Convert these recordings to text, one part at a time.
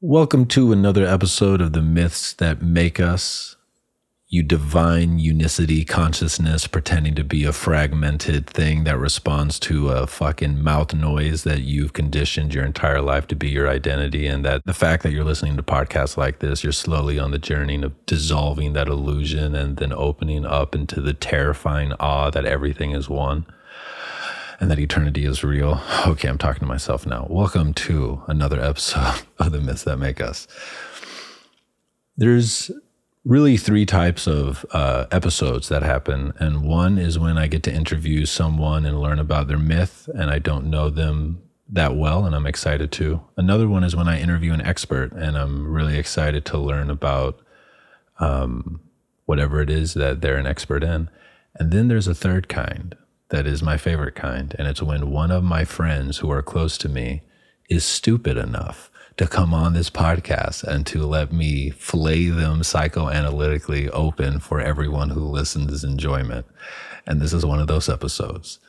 Welcome to another episode of the Myths That Make Us. You divine unicity consciousness pretending to be a fragmented thing that responds to a fucking mouth noise that you've conditioned your entire life to be your identity. And that the fact that you're listening to podcasts like this, you're slowly on the journey of dissolving that illusion and then opening up into the terrifying awe that everything is one and that eternity is real. Okay, I'm talking to myself now. Welcome to another episode of The Myths That Make Us. There's really three types of uh, episodes that happen. And one is when I get to interview someone and learn about their myth, and I don't know them that well, and I'm excited to. Another one is when I interview an expert, and I'm really excited to learn about um, whatever it is that they're an expert in. And then there's a third kind that is my favorite kind, and it's when one of my friends who are close to me is stupid enough to come on this podcast and to let me flay them psychoanalytically open for everyone who listens enjoyment. And this is one of those episodes.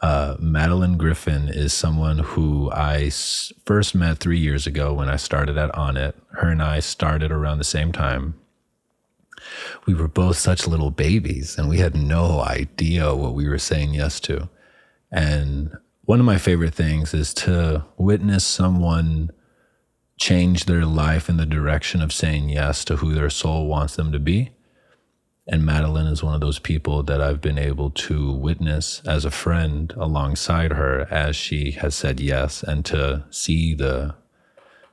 Uh, Madeline Griffin is someone who I s- first met three years ago when I started at Onnit. Her and I started around the same time. We were both such little babies and we had no idea what we were saying yes to. And one of my favorite things is to witness someone change their life in the direction of saying yes to who their soul wants them to be. And Madeline is one of those people that I've been able to witness as a friend alongside her as she has said yes and to see the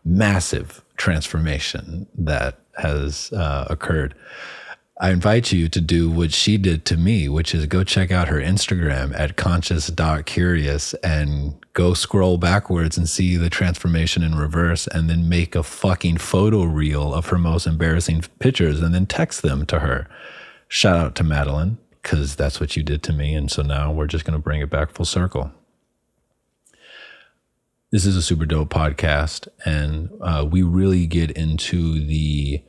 massive transformation that has uh, occurred. I invite you to do what she did to me, which is go check out her Instagram at conscious.curious and go scroll backwards and see the transformation in reverse and then make a fucking photo reel of her most embarrassing pictures and then text them to her. Shout out to Madeline because that's what you did to me. And so now we're just going to bring it back full circle. This is a super dope podcast, and uh, we really get into the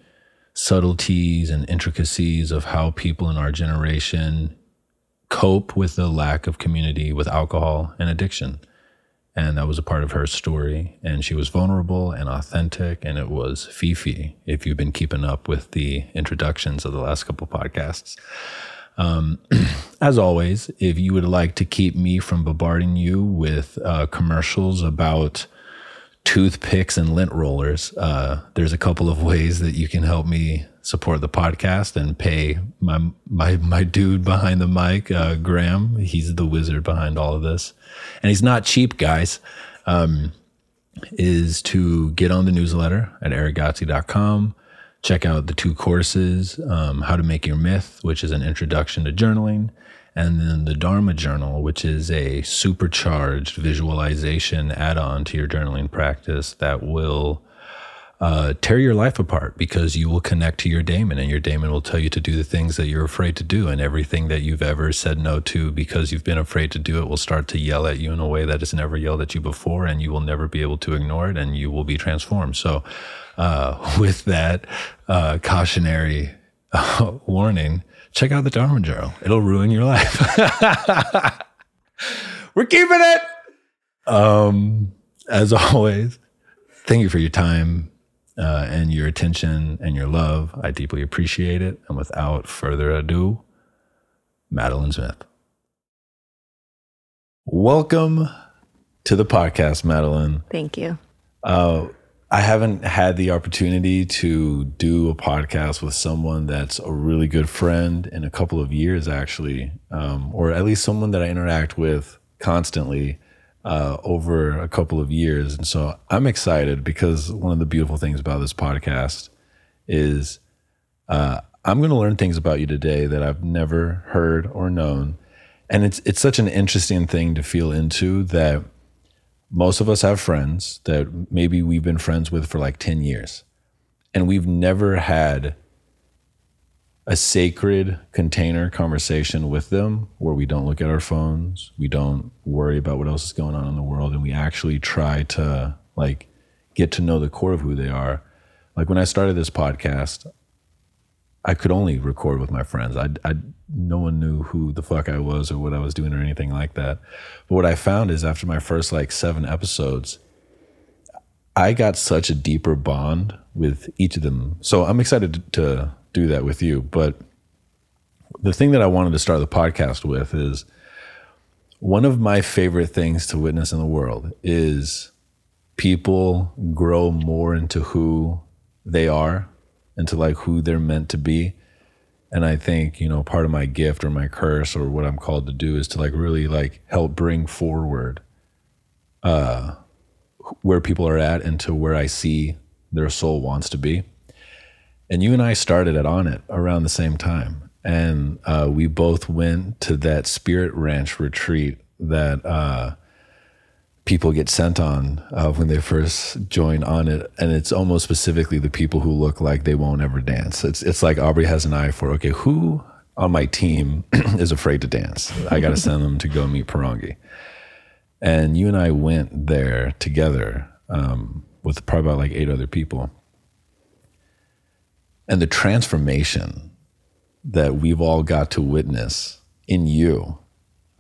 subtleties and intricacies of how people in our generation cope with the lack of community with alcohol and addiction. And that was a part of her story. And she was vulnerable and authentic, and it was Fifi, if you've been keeping up with the introductions of the last couple podcasts. Um, as always, if you would like to keep me from bombarding you with uh, commercials about toothpicks and lint rollers, uh, there's a couple of ways that you can help me support the podcast and pay my my my dude behind the mic, uh, Graham. He's the wizard behind all of this, and he's not cheap, guys. Um, is to get on the newsletter at erickgodsey.com. Check out the two courses, um, How to Make Your Myth, which is an introduction to journaling, and then the Dharma Journal, which is a supercharged visualization add on to your journaling practice that will uh, tear your life apart because you will connect to your daemon and your daemon will tell you to do the things that you're afraid to do. And everything that you've ever said no to because you've been afraid to do it will start to yell at you in a way that has never yelled at you before and you will never be able to ignore it and you will be transformed. So uh, with that uh, cautionary warning check out the dharma journal it'll ruin your life we're keeping it um as always thank you for your time uh, and your attention and your love. I deeply appreciate it. And without further ado, Madeline Smith. Welcome to the podcast, Madeline. Thank you. Uh, I haven't had the opportunity to do a podcast with someone that's a really good friend in a couple of years, actually, um, or at least someone that I interact with constantly uh, over a couple of years. And so I'm excited because one of the beautiful things about this podcast is uh, I'm going to learn things about you today that I've never heard or known. And it's it's such an interesting thing to feel into that most of us have friends that maybe we've been friends with for like 10 years and we've never had a sacred container conversation with them where we don't look at our phones, we don't worry about what else is going on in the world, and we actually try to like get to know the core of who they are. Like when I started this podcast, I could only record with my friends. I, I, no one knew who the fuck I was or what I was doing or anything like that. But what I found is after my first like seven episodes, I got such a deeper bond with each of them. So I'm excited to do that with you. But the thing that I wanted to start the podcast with is one of my favorite things to witness in the world is people grow more into who they are, into like who they're meant to be. And I think, you know, part of my gift or my curse or what I'm called to do is to like really like help bring forward uh where people are at and to where I see their soul wants to be. And you and I started at Onnit around the same time. And uh, we both went to that Spirit Ranch retreat that uh, people get sent on uh, when they first join Onnit. And it's almost specifically the people who look like they won't ever dance. It's, it's like Aubrey has an eye for, okay, who on my team is afraid to dance? I got to send them to go meet Parangi. And you and I went there together um, with probably about like eight other people. And the transformation that we've all got to witness in you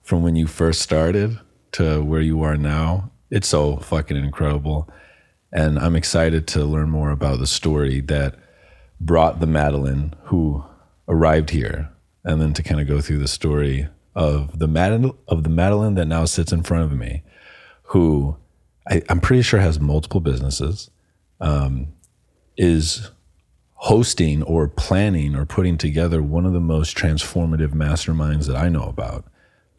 from when you first started to where you are now, it's so fucking incredible. And I'm excited to learn more about the story that brought the Madeline who arrived here, and then to kind of go through the story of the Madeline of the Madeline that now sits in front of me, who I, am pretty sure has multiple businesses, um, is hosting or planning or putting together one of the most transformative masterminds that I know about.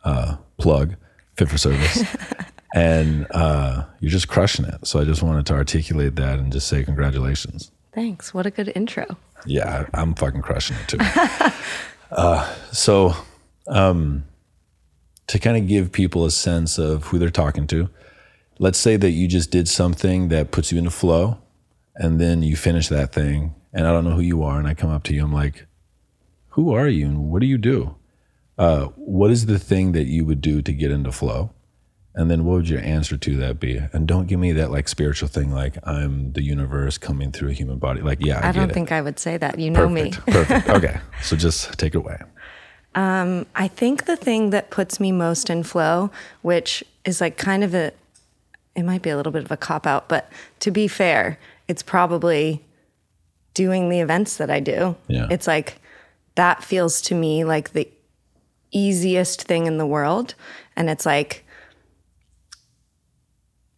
Uh, plug, fit for service. and uh, you're just crushing it. So I just wanted to articulate that and just say congratulations. Thanks. What a good intro. Yeah, I, am fucking crushing it too. uh, so, um, to kind of give people a sense of who they're talking to, let's say that you just did something that puts you in into flow and then you finish that thing and I don't know who you are and I come up to you I'm like who are you and what do you do uh, what is the thing that you would do to get into flow? And then what would your answer to that be? And don't give me that like spiritual thing like I'm the universe coming through a human body. Like yeah I, I don't it. think I would say that. You know perfect, me perfect. Okay. So just take it away. Um, I think the thing that puts me most in flow which is like kind of a it might be a little bit of a cop out, but to be fair, it's probably doing the events that I do. Yeah. It's like that feels to me like the easiest thing in the world. And it's like,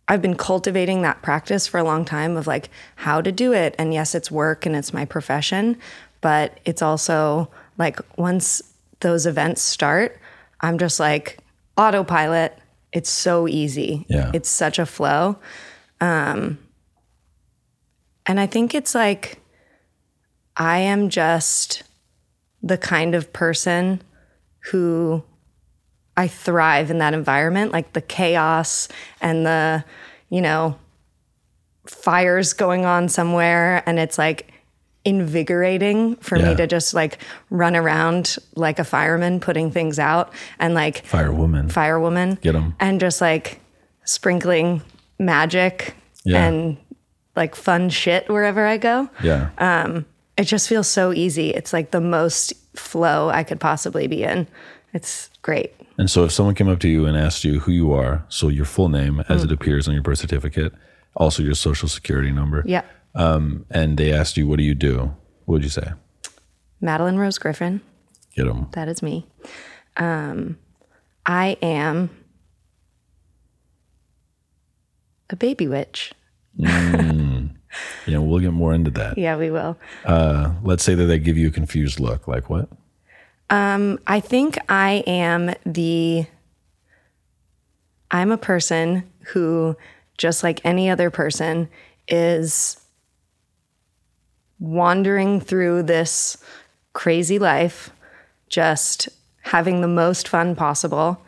I've been cultivating that practice for a long time of like how to do it. And yes, it's work and it's my profession, but it's also like once those events start, I'm just like autopilot it's so easy. Yeah. It's such a flow. Um, and I think it's like I am just the kind of person who I thrive in that environment, like the chaos and the, you know, fires going on somewhere. And it's like invigorating for Yeah. me to just like run around like a fireman putting things out and like firewoman firewoman get them, and just like sprinkling magic Yeah. and like fun shit wherever I go. yeah Uh, It just feels so easy. It's like the most flow I could possibly be in. It's great. And so if someone came up to you and asked you who you are, so your full name as Mm. it appears on your birth certificate, also your social security number, Yeah. um, and they asked you, what do you do? What would you say? Madeline Rose Griffin. Get them. That is me. Um, I am a baby witch. Yeah, we'll get more into that. Yeah, we will. Uh, let's say that they give you a confused look. Like what? I think I am the I'm a person who just like any other person is wandering through this crazy life just having the most fun possible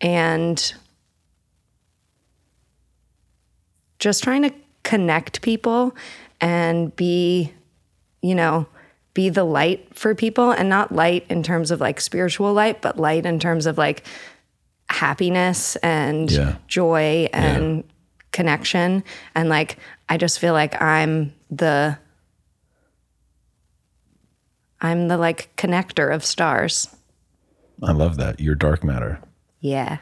and just trying to connect people and be you know, be the light for people and not light in terms of like spiritual light, but light in terms of like happiness and Yeah. joy and connection. And like, I just feel like I'm the, I'm the like connector of stars. I love that. You're dark matter. Yeah.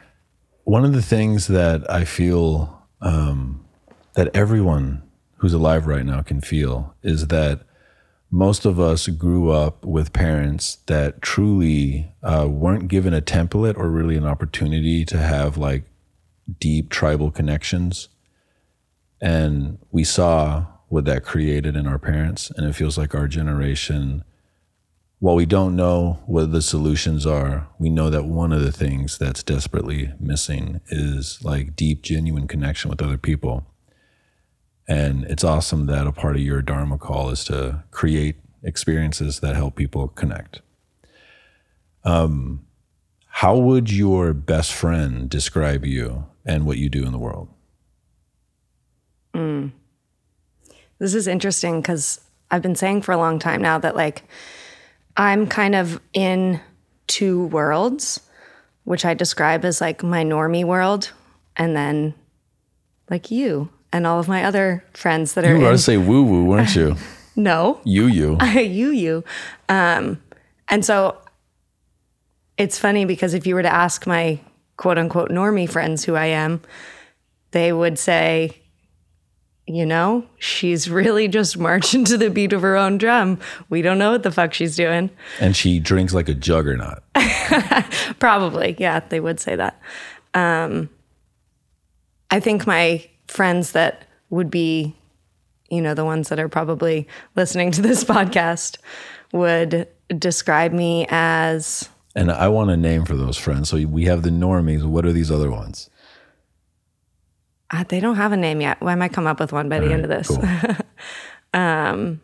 One of the things that I feel um, that everyone who's alive right now can feel is that most of us grew up with parents that truly uh, weren't given a template or really an opportunity to have like deep tribal connections. And we saw what that created in our parents. And it feels like our generation, while we don't know what the solutions are, we know that one of the things that's desperately missing is like deep, genuine connection with other people. And it's awesome that a part of your Dharma call is to create experiences that help people connect. Um, how would your best friend describe you and what you do in the world? Mm. This is interesting because I've been saying for a long time now that like I'm kind of in two worlds, which I describe as like my normie world and then like you and all of my other friends that are. You were in, to say woo woo, weren't you? no, you you you you, um, and so it's funny because if you were to ask my quote unquote normie friends who I am, they would say, you know, she's really just marching to the beat of her own drum. We don't know what the fuck she's doing. And she drinks like a juggernaut. Probably, yeah, they would say that. Um, I think my friends that would be, you know, the ones that are probably listening to this podcast would describe me as. And I want a name for those friends. So we have the normies. What are these other ones? Uh, they don't have a name yet. Well, I might come up with one by the right, end of this. Cool. um,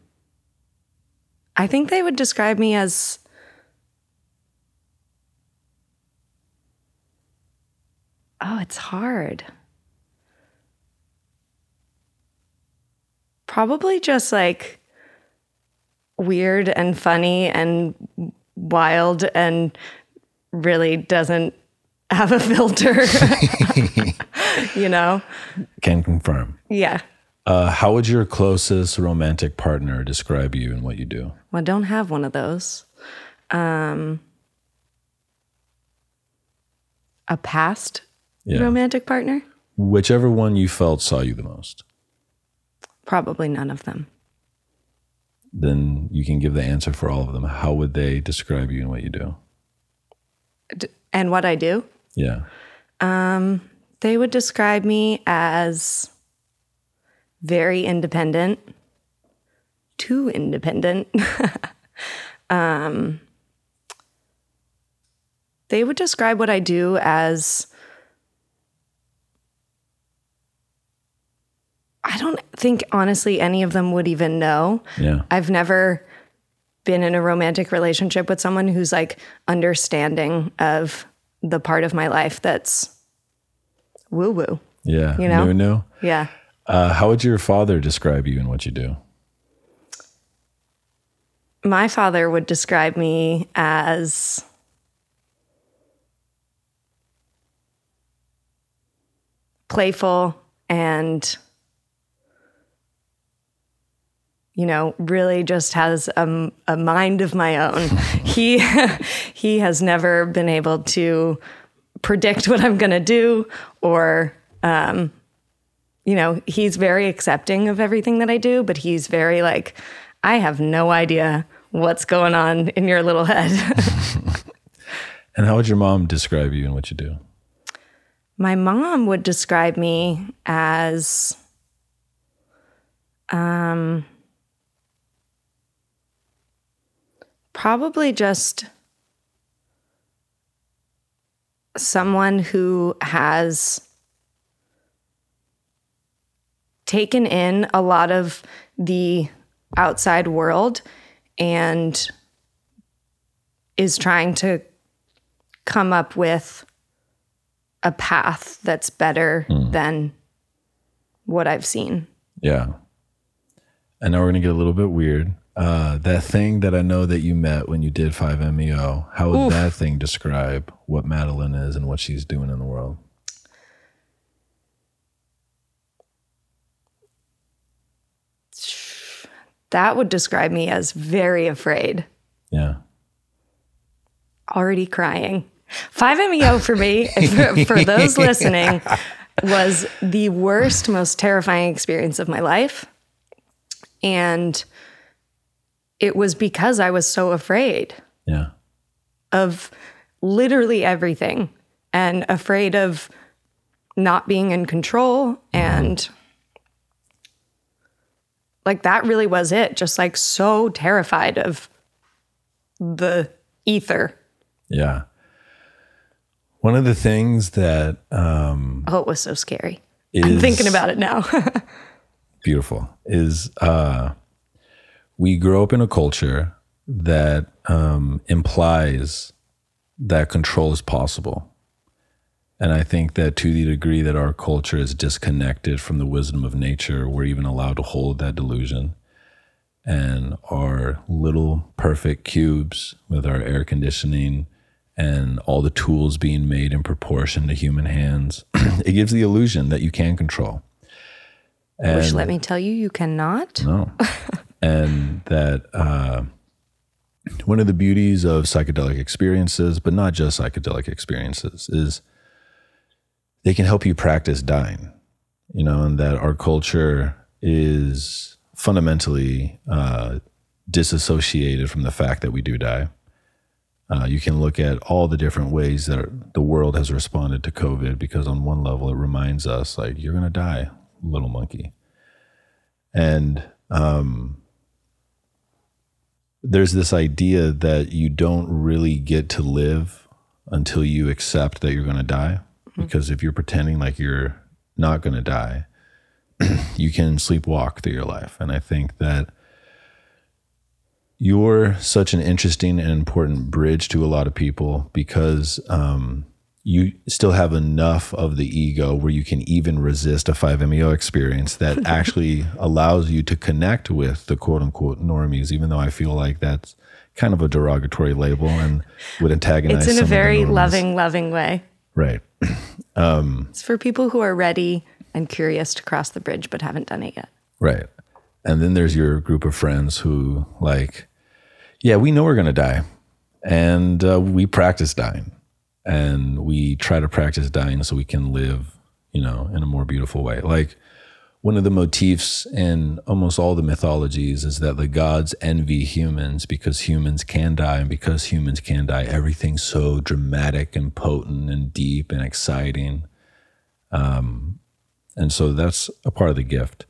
I think they would describe me as Oh, it's hard. Probably just like weird and funny and wild and really doesn't have a filter. you know? Can confirm. Yeah. Uh, how would your closest romantic partner describe you and what you do? Well, I don't have one of those. Um, a past yeah. romantic partner? Whichever one you felt saw you the most. Probably none of them. Then you can give the answer for all of them. How would they describe you and what you do? D- and what I do? Yeah. Um, they would describe me as very independent, too independent. um, they would describe what I do as I don't think honestly any of them would even know. Yeah. I've never been in a romantic relationship with someone who's like understanding of the part of my life that's woo woo. Yeah. You know? New, new. Yeah. Uh, how would your father describe you and what you do? My father would describe me as playful and you know, really just has a, a mind of my own. he he has never been able to predict what I'm going to do, or um, you know, he's very accepting of everything that I do, but he's very like, I have no idea what's going on in your little head. and how would your mom describe you and what you do? My mom would describe me as um Probably just someone who has taken in a lot of the outside world and is trying to come up with a path that's better mm. than what I've seen. Yeah. And now we're going to get a little bit weird. Uh, that thing that I know that you met when you did 5MEO, how would Oof. that thing describe what Madeline is and what she's doing in the world? That would describe me as very afraid. Yeah. Already crying. 5MEO for me, for, for those listening, was the worst, most terrifying experience of my life. And it was because I was so afraid Yeah. of literally everything and afraid of not being in control and like that really was it. Just like so terrified of the ether. Yeah. One of the things that um, oh it was so scary. Is i'm thinking about it now. Beautiful. Is uh, we grow up in a culture that um, implies that control is possible. And I think that to the degree that our culture is disconnected from the wisdom of nature, we're even allowed to hold that delusion. And our little perfect cubes with our air conditioning and all the tools being made in proportion to human hands, it gives the illusion that you can control. which let me tell you you cannot No. and that uh, one of the beauties of psychedelic experiences, but not just psychedelic experiences, is they can help you practice dying. You know, and that our culture is fundamentally uh, disassociated from the fact that we do die. Uh, you can look at all the different ways that the world has responded to COVID because, on one level, it reminds us, like, you're going to die, little monkey. And um, there's this idea that you don't really get to live until you accept that you're going to die. Because if you're pretending like you're not going to die, you can sleepwalk through your life. And I think that you're such an interesting and important bridge to a lot of people because um, you still have enough of the ego where you can even resist a 5MEO experience that actually allows you to connect with the quote unquote normies, even though I feel like that's kind of a derogatory label and would antagonize it's in a very loving loving way Right. it's for people who are ready and curious to cross the bridge but haven't done it yet Right. And then there's your group of friends who, like, yeah, we know we're going to die. And uh, we practice dying. And we try to practice dying so we can live, you know, in a more beautiful way. Like, one of the motifs in almost all the mythologies is that the gods envy humans because humans can die. And because humans can die, everything's so dramatic and potent and deep and exciting. Um, and so that's a part of the gift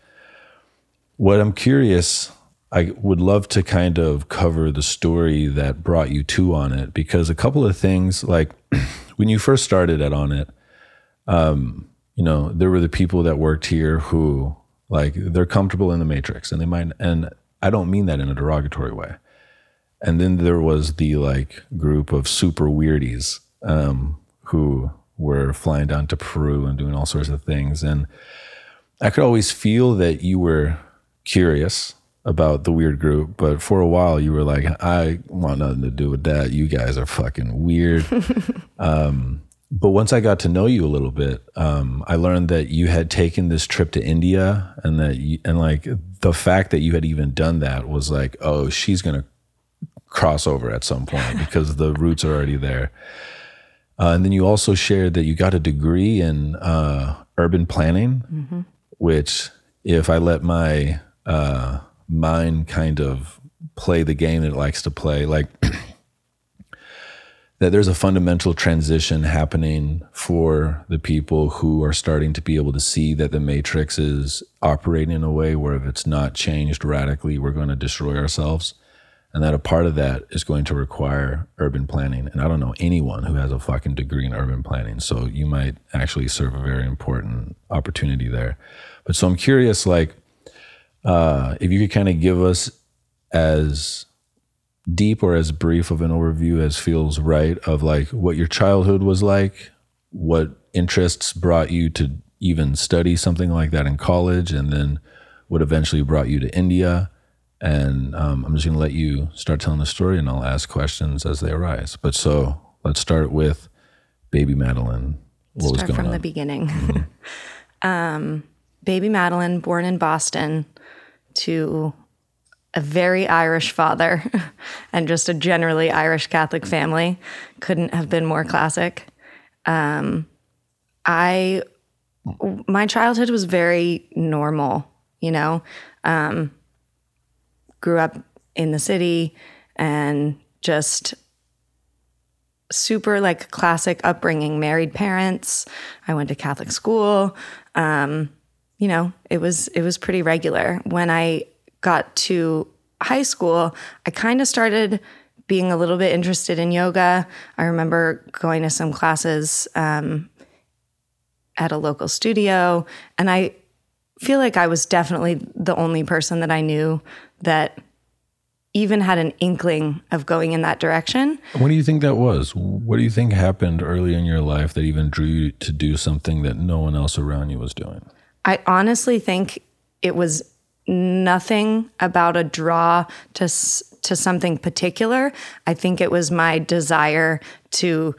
what I'm curious, I would love to kind of cover the story that brought you to Onnit because a couple of things, like when you first started at Onnit, um, you know, there were the people that worked here who, like, they're comfortable in the matrix and they might, and I don't mean that in a derogatory way. And then there was the like group of super weirdies um, who were flying down to Peru and doing all sorts of things. And I could always feel that you were curious about the weird group, but for a while you were like, I want nothing to do with that. You guys are fucking weird. um, but once I got to know you a little bit, um, I learned that you had taken this trip to India, and that you, and like the fact that you had even done that was like, oh, she's gonna cross over at some point because the roots are already there. Uh, and then you also shared that you got a degree in uh, urban planning, which, if I let my uh, mind kind of play the game that it likes to play, like that there's a fundamental transition happening for the people who are starting to be able to see that the matrix is operating in a way where if it's not changed radically, we're going to destroy ourselves. And that a part of that is going to require urban planning. And I don't know anyone who has a fucking degree in urban planning. So you might actually serve a very important opportunity there. But so I'm curious, like, uh, if you could kind of give us as deep or as brief of an overview as feels right of like what your childhood was like, what interests brought you to even study something like that in college, and then what eventually brought you to India. And um, I'm just going to let you start telling the story, and I'll ask questions as they arise. But so let's start with baby Madeline. What was Start going from on? the beginning. um, baby Madeline, born in Boston to a very Irish father and just a generally Irish Catholic family. Couldn't have been more classic. Um, I, my childhood was very normal, you know. Um, grew up in the city and just super like classic upbringing, married parents. I went to Catholic school. Um, you know, it was it was pretty regular. When I got to high school, I kind of started being a little bit interested in yoga. I remember going to some classes um, at a local studio, and I feel like I was definitely the only person that I knew that even had an inkling of going in that direction. What do you think that was? What do you think happened early in your life that even drew you to do something that no one else around you was doing? I honestly think it was nothing about a draw to to something particular. I think it was my desire to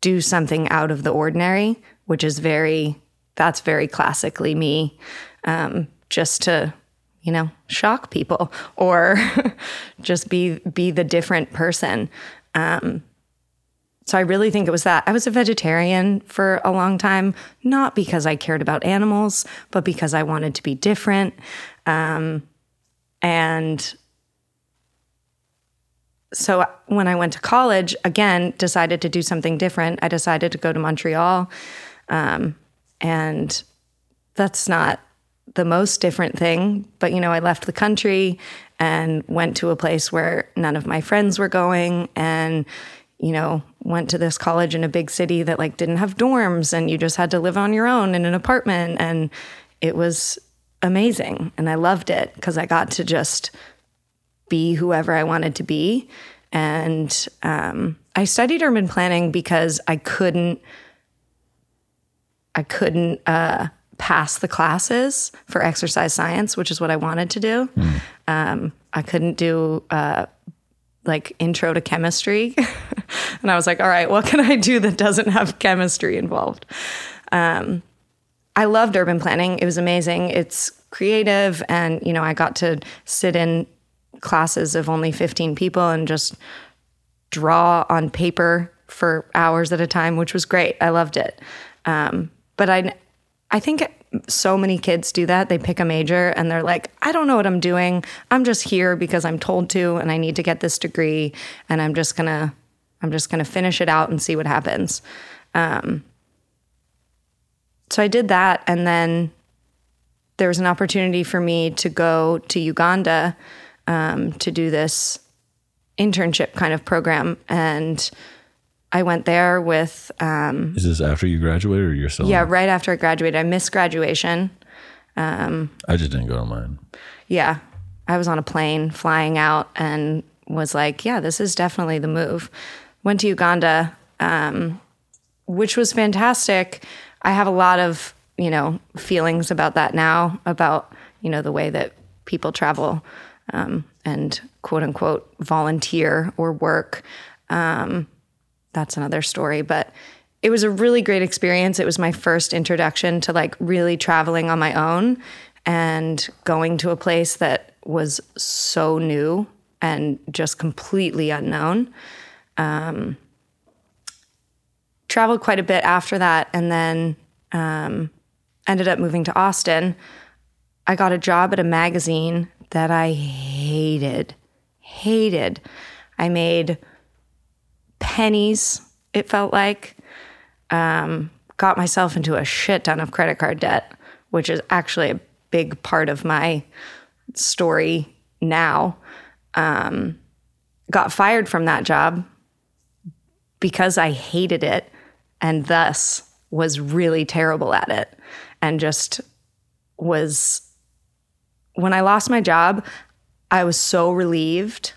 do something out of the ordinary, which is very that's very classically me. Um, just to you know shock people or just be be the different person um, so i really think it was that. I was a vegetarian for a long time not because i cared about animals but because i wanted to be different. Um, and so when i went to college again decided to do something different. I decided to go to montreal. Um, and that's not the most different thing. But, you know, I left the country and went to a place where none of my friends were going. And, you know, went to this college in a big city that like didn't have dorms and you just had to live on your own in an apartment. And it was amazing. And I loved it because I got to just be whoever I wanted to be. And um, I studied urban planning because I couldn't, I couldn't, uh, pass the classes for exercise science, which is what I wanted to do. Mm. Um, I couldn't do uh, like intro to chemistry. and I was like, all right, what can I do that doesn't have chemistry involved? Um, I loved urban planning. It was amazing. It's creative. And, you know, I got to sit in classes of only 15 people and just draw on paper for hours at a time, which was great. I loved it. Um, but I, I think so many kids do that. They pick a major and they're like, I don't know what I'm doing. I'm just here because I'm told to and I need to get this degree and I'm just going to I'm just going to finish it out and see what happens. Um, so I did that and then there was an opportunity for me to go to Uganda um, to do this internship kind of program and I went there with. Um, Is this after you graduated or you're still? Yeah, right after I graduated. I missed graduation. Um, I just didn't go to mine. Yeah. I was on a plane flying out and was like, yeah, this is definitely the move. Went to Uganda, um, which was fantastic. I have a lot of, you know, feelings about that now, about, you know, the way that people travel um, and quote unquote volunteer or work. Um, that's another story. But it was a really great experience. It was my first introduction to like really traveling on my own and going to a place that was so new and just completely unknown. Um, traveled quite a bit after that and then um, ended up moving to Austin. I got a job at a magazine that I hated, hated. I made pennies, it felt like. Um, got myself into a shit ton of credit card debt, which is actually a big part of my story now. Um, got fired from that job because I hated it and thus was really terrible at it and just was when I lost my job, I was so relieved,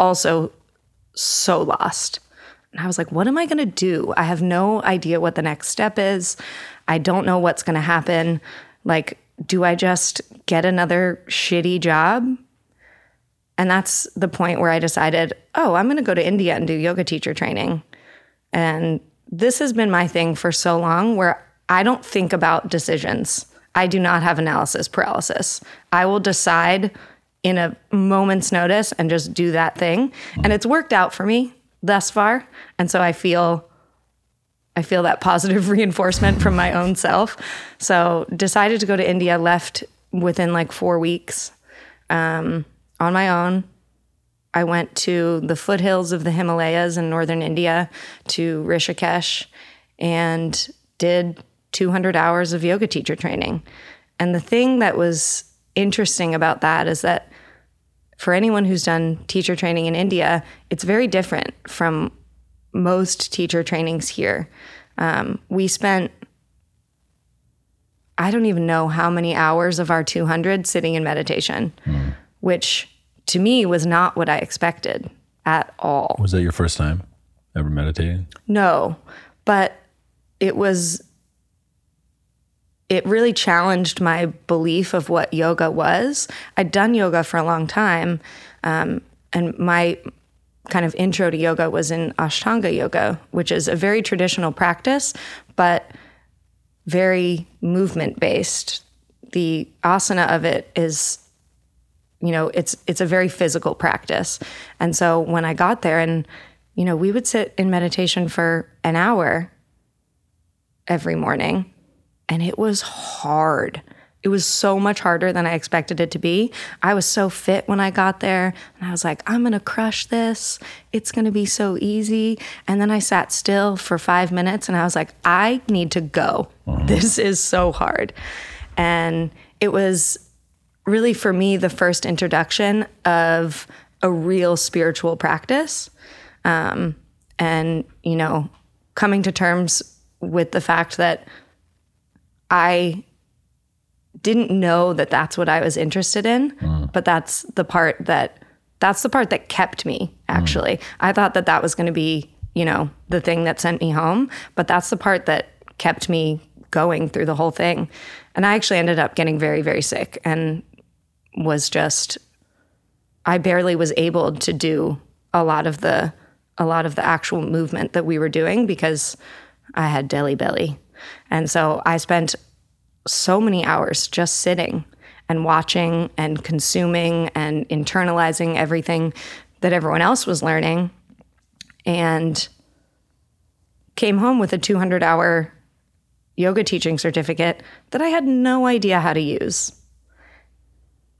also so lost. And I was like, what am I going to do? I have no idea what the next step is. I don't know what's going to happen. Like, do I just get another shitty job? And that's the point where I decided, oh, I'm going to go to India and do yoga teacher training. And this has been my thing for so long where I don't think about decisions. I do not have analysis paralysis. I will decide in a moment's notice and just do that thing. And it's worked out for me thus far. And so I feel I feel that positive reinforcement from my own self. So decided to go to India, left within like four weeks. um, on my own. I went to the foothills of the Himalayas in northern India to Rishikesh and did 200 hours of yoga teacher training. And the thing that was interesting about that is that for anyone who's done teacher training in India, it's very different from most teacher trainings here. Um, we spent, I don't even know how many hours of our 200 sitting in meditation, mm. which to me was not what I expected at all. Was that your first time ever meditating? No, but it was it really challenged my belief of what yoga was. I'd done yoga for a long time, um, and my kind of intro to yoga was in Ashtanga yoga, which is a very traditional practice, but very movement based. The asana of it is you know it's it's a very physical practice and so when i got there and you know we would sit in meditation for an hour every morning and it was hard. It was so much harder than i expected it to be. I was so fit when i got there and i was like i'm going to crush this. It's going to be so easy. And then i sat still for 5 minutes and i was like i need to go. Mm-hmm. this is so hard. And it was really for me the first introduction of a real spiritual practice. Um, and, you know, coming to terms with the fact that I didn't know that that's what I was interested in, mm. but that's the part that that's the part that kept me actually. Mm. I thought that that was going to be, you know, the thing that sent me home, but that's the part that kept me going through the whole thing. And I actually ended up getting very very sick and was just I barely was able to do a lot of the a lot of the actual movement that we were doing because I had deli belly. And so I spent so many hours just sitting and watching and consuming and internalizing everything that everyone else was learning and came home with a 200 hour yoga teaching certificate that I had no idea how to use.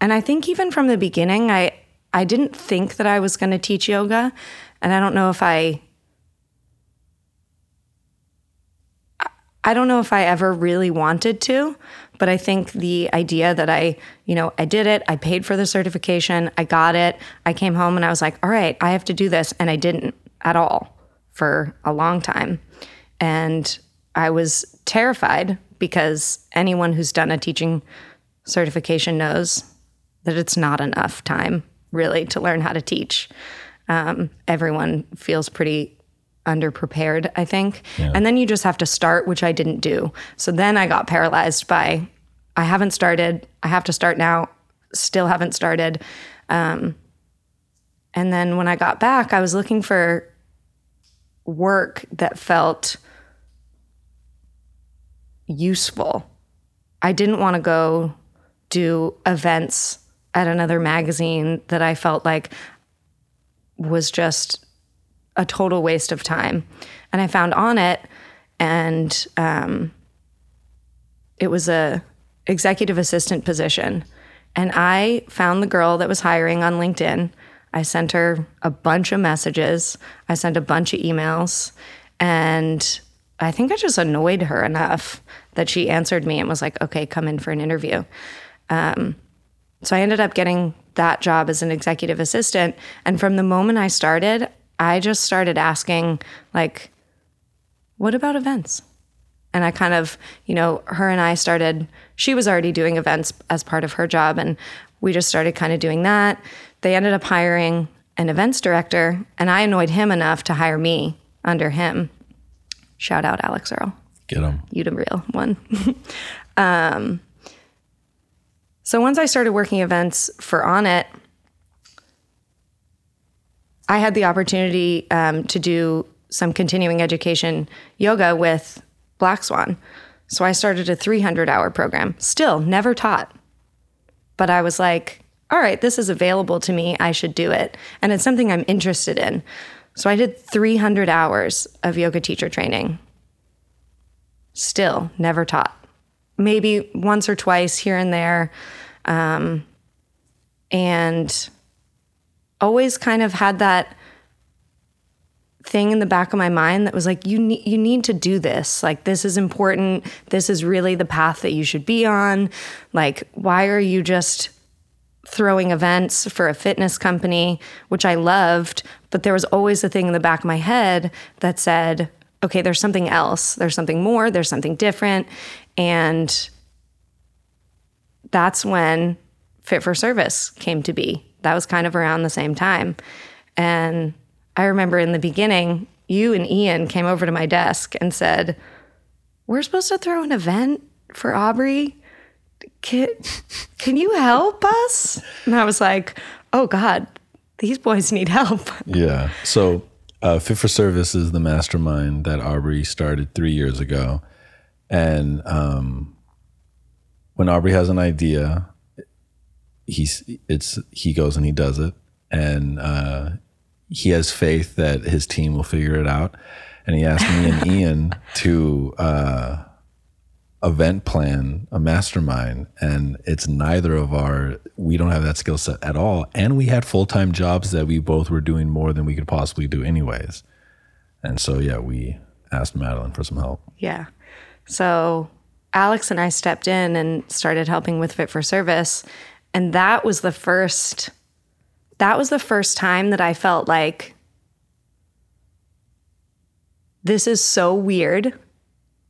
And I think even from the beginning, I I didn't think that I was going to teach yoga, and I don't know if I I don't know if I ever really wanted to, but I think the idea that I, you know, I did it, I paid for the certification, I got it, I came home and I was like, all right, I have to do this. And I didn't at all for a long time. And I was terrified because anyone who's done a teaching certification knows that it's not enough time really to learn how to teach. Um, everyone feels pretty underprepared, I think. Yeah. And then you just have to start, which I didn't do. So then I got paralyzed by I haven't started, I have to start now, still haven't started. Um, and then when I got back, I was looking for work that felt useful. I didn't want to go do events at another magazine that I felt like was just a total waste of time. And I found Onnit, and um, it was a executive assistant position. And I found the girl that was hiring on LinkedIn. I sent her a bunch of messages. I sent a bunch of emails. And I think I just annoyed her enough that she answered me and was like, okay, come in for an interview. Um, so I ended up getting that job as an executive assistant. And from the moment I started, I just started asking, like, what about events? And I kind of, you know, her and I started, she was already doing events as part of her job. And we just started kind of doing that. They ended up hiring an events director, and I annoyed him enough to hire me under him. Shout out Alex Earl. Get him. You the real one. um, so once I started working events for Onnit, I had the opportunity um, to do some continuing education yoga with Black Swan. So I started a 300 hour program, still never taught. But I was like, all right, this is available to me. I should do it. And it's something I'm interested in. So I did 300 hours of yoga teacher training. Still never taught maybe once or twice here and there. Um, and always kind of had that thing in the back of my mind that was like you need you need to do this. Like this is important. This is really the path that you should be on. Like why are you just throwing events for a fitness company? Which I loved but there was always a thing in the back of my head that said okay there's something else. There's something more. There's something different. And that's when fit for service came to be that was kind of around the same time and I remember in the beginning, you and Ian came over to my desk and said, We're supposed to throw an event for Aubrey. Can, can you help us? And I was like, Oh God, these boys need help. Yeah. So, uh, Fit for Service is the mastermind that Aubrey started three years ago. And um, when Aubrey has an idea, he's it's he goes and he does it, and uh, he has faith that his team will figure it out. And he asked me and Ian to uh, event plan a mastermind. And it's neither of our, we don't have that skill set at all. And we had full time jobs that we both were doing more than we could possibly do, anyways. And so, yeah, we asked Madeline for some help. Yeah. So Alex and I stepped in and started helping with Fit for Service. And that was the first that was the first time that I felt like this is so weird,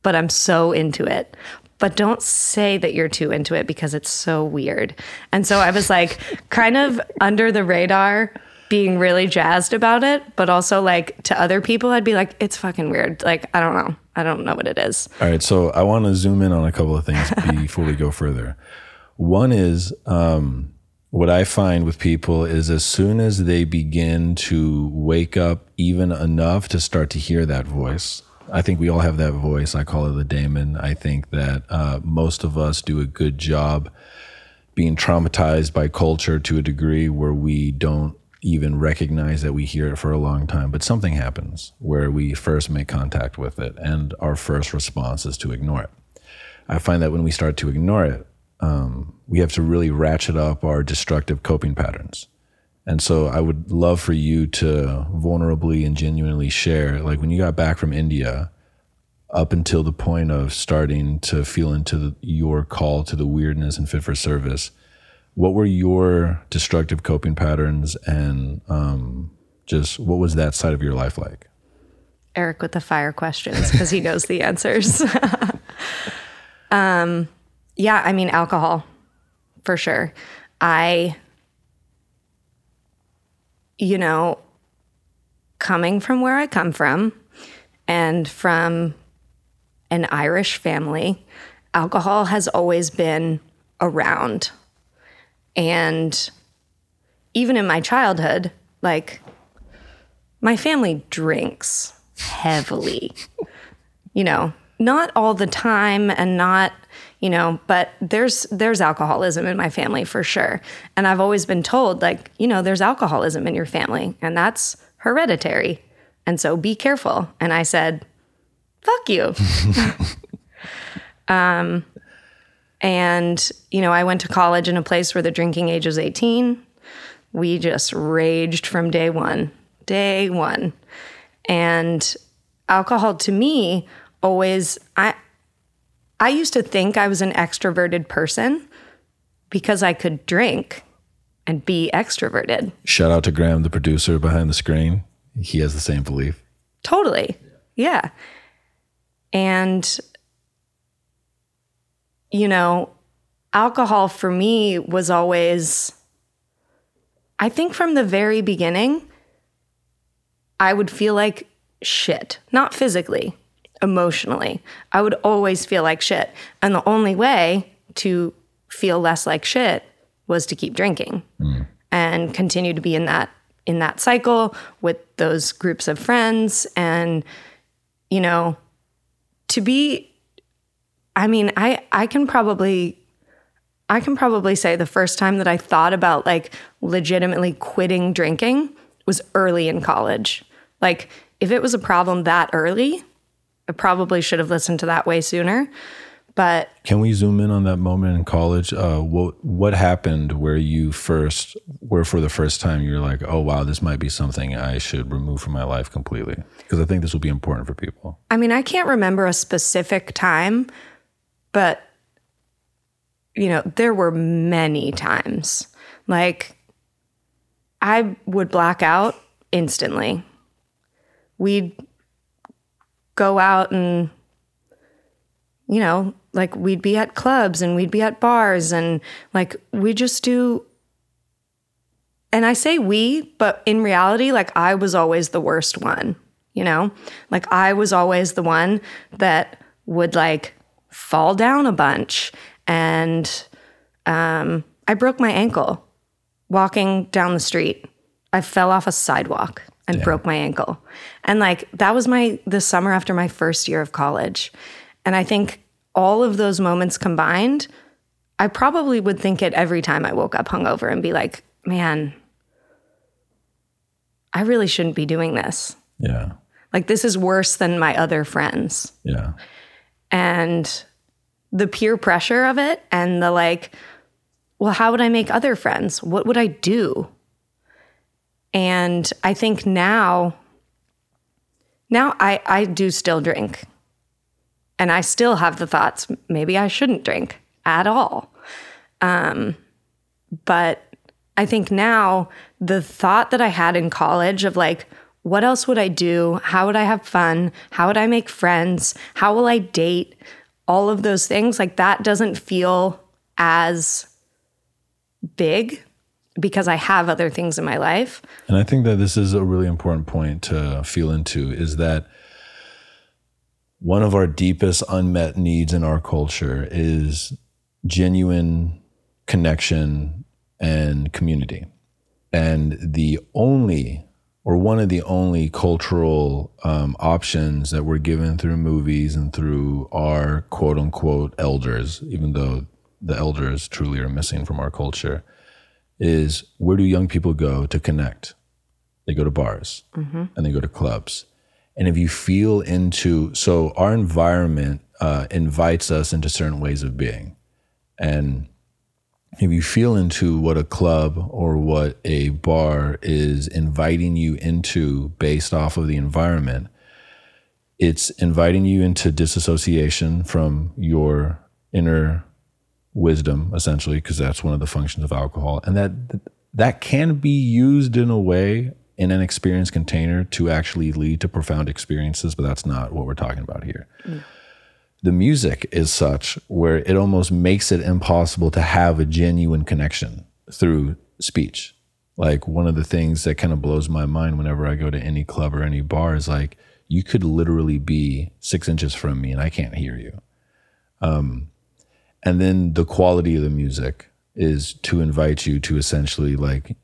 but I'm so into it. But don't say that you're too into it because it's so weird. And so I was like, kind of under the radar, being really jazzed about it, but also like to other people, I'd be like, it's fucking weird. Like, I don't know. I don't know what it is. All right. So I want to zoom in on a couple of things before we go further. One is, um, what I find with people is as soon as they begin to wake up even enough to start to hear that voice, I think we all have that voice. I call it the daemon. I think that uh, most of us do a good job being traumatized by culture to a degree where we don't even recognize that we hear it for a long time. But something happens where we first make contact with it, and our first response is to ignore it. I find that when we start to ignore it, um, we have to really ratchet up our destructive coping patterns. And so I would love for you to vulnerably and genuinely share, like when you got back from India, up until the point of starting to feel into the, your call to the weirdness and fit for service, what were your destructive coping patterns and um, just what was that side of your life like? Erick with the fire questions because he knows the answers. um, yeah, I mean, alcohol for sure. I, you know, coming from where I come from and from an Irish family, alcohol has always been around. And even in my childhood, like my family drinks heavily. you know, not all the time and not you know but there's there's alcoholism in my family for sure. And i've always been told like you know there's alcoholism in your family and that's hereditary. And so be careful. And i said fuck you. Um and you know i went to college in a place where the drinking age was 18 we just raged from day one day one. And alcohol to me always I I used to think I was an extroverted person because I could drink and be extroverted. Shout out to Graham, the producer behind the screen. He has the same belief. Totally. Yeah. And, you know, alcohol for me was always, I think from the very beginning, I would feel like shit, not physically, emotionally. I would always feel like shit. And the only way to feel less like shit was to keep drinking mm. and continue to be in that in that cycle with those groups of friends and you know to be I mean I I can probably I can probably say the first time that I thought about like legitimately quitting drinking was early in college. Like if it was a problem that early, I probably should have listened to that way sooner. But Can we zoom in on that moment in college? Uh, what what happened where you first, where for the first time you're like, oh wow, this might be something I should remove from my life completely? Because I think this will be important for people. I mean, I can't remember a specific time, but you know, there were many times. Like I would black out instantly. We'd go out and you know, like we'd be at clubs and we'd be at bars and like we just do and I say we, but in reality, like I was always the worst one, you know? Like I was always the one that would like fall down a bunch. And um, I broke my ankle walking down the street. I fell off a sidewalk and broke my ankle. And like that was my the summer after my first year of college. And I think all of those moments combined, I probably would think it every time I woke up hungover and be like, man, I really shouldn't be doing this. Yeah, Like, this is worse than my other friends. yeah, And the peer pressure of it, and the like, well, how would I make other friends? What would I do? And I think now, now I, I do still drink. And I still have the thoughts, maybe I shouldn't drink at all. Um, but I think now the thought that I had in college of like, what else would I do? How would I have fun? How would I make friends? How will I date? All of those things, like that doesn't feel as big because I have other things in my life. and I think that this is a really important point to feel into is that one of our deepest unmet needs in our culture is genuine connection and community. And the only, or one of the only cultural um, options that we're given through movies and through our quote unquote elders, even though the elders truly are missing from our culture, is where do young people go to connect? They go to bars and they go to clubs. And if you feel into, so our environment uh, invites us into certain ways of being. And if you feel into what a club or what a bar is inviting you into based off of the environment, it's inviting you into disassociation from your inner wisdom, essentially, because that's one of the functions of alcohol. And that that can be used in a way in an experience container to actually lead to profound experiences, but that's not what we're talking about here the music is such where it almost makes it impossible to have a genuine connection through speech. Like one of the things that kind of blows my mind whenever I go to any club or any bar is like, you could literally be six inches from me and I can't hear you. Um, and then the quality of the music is to invite you to essentially like,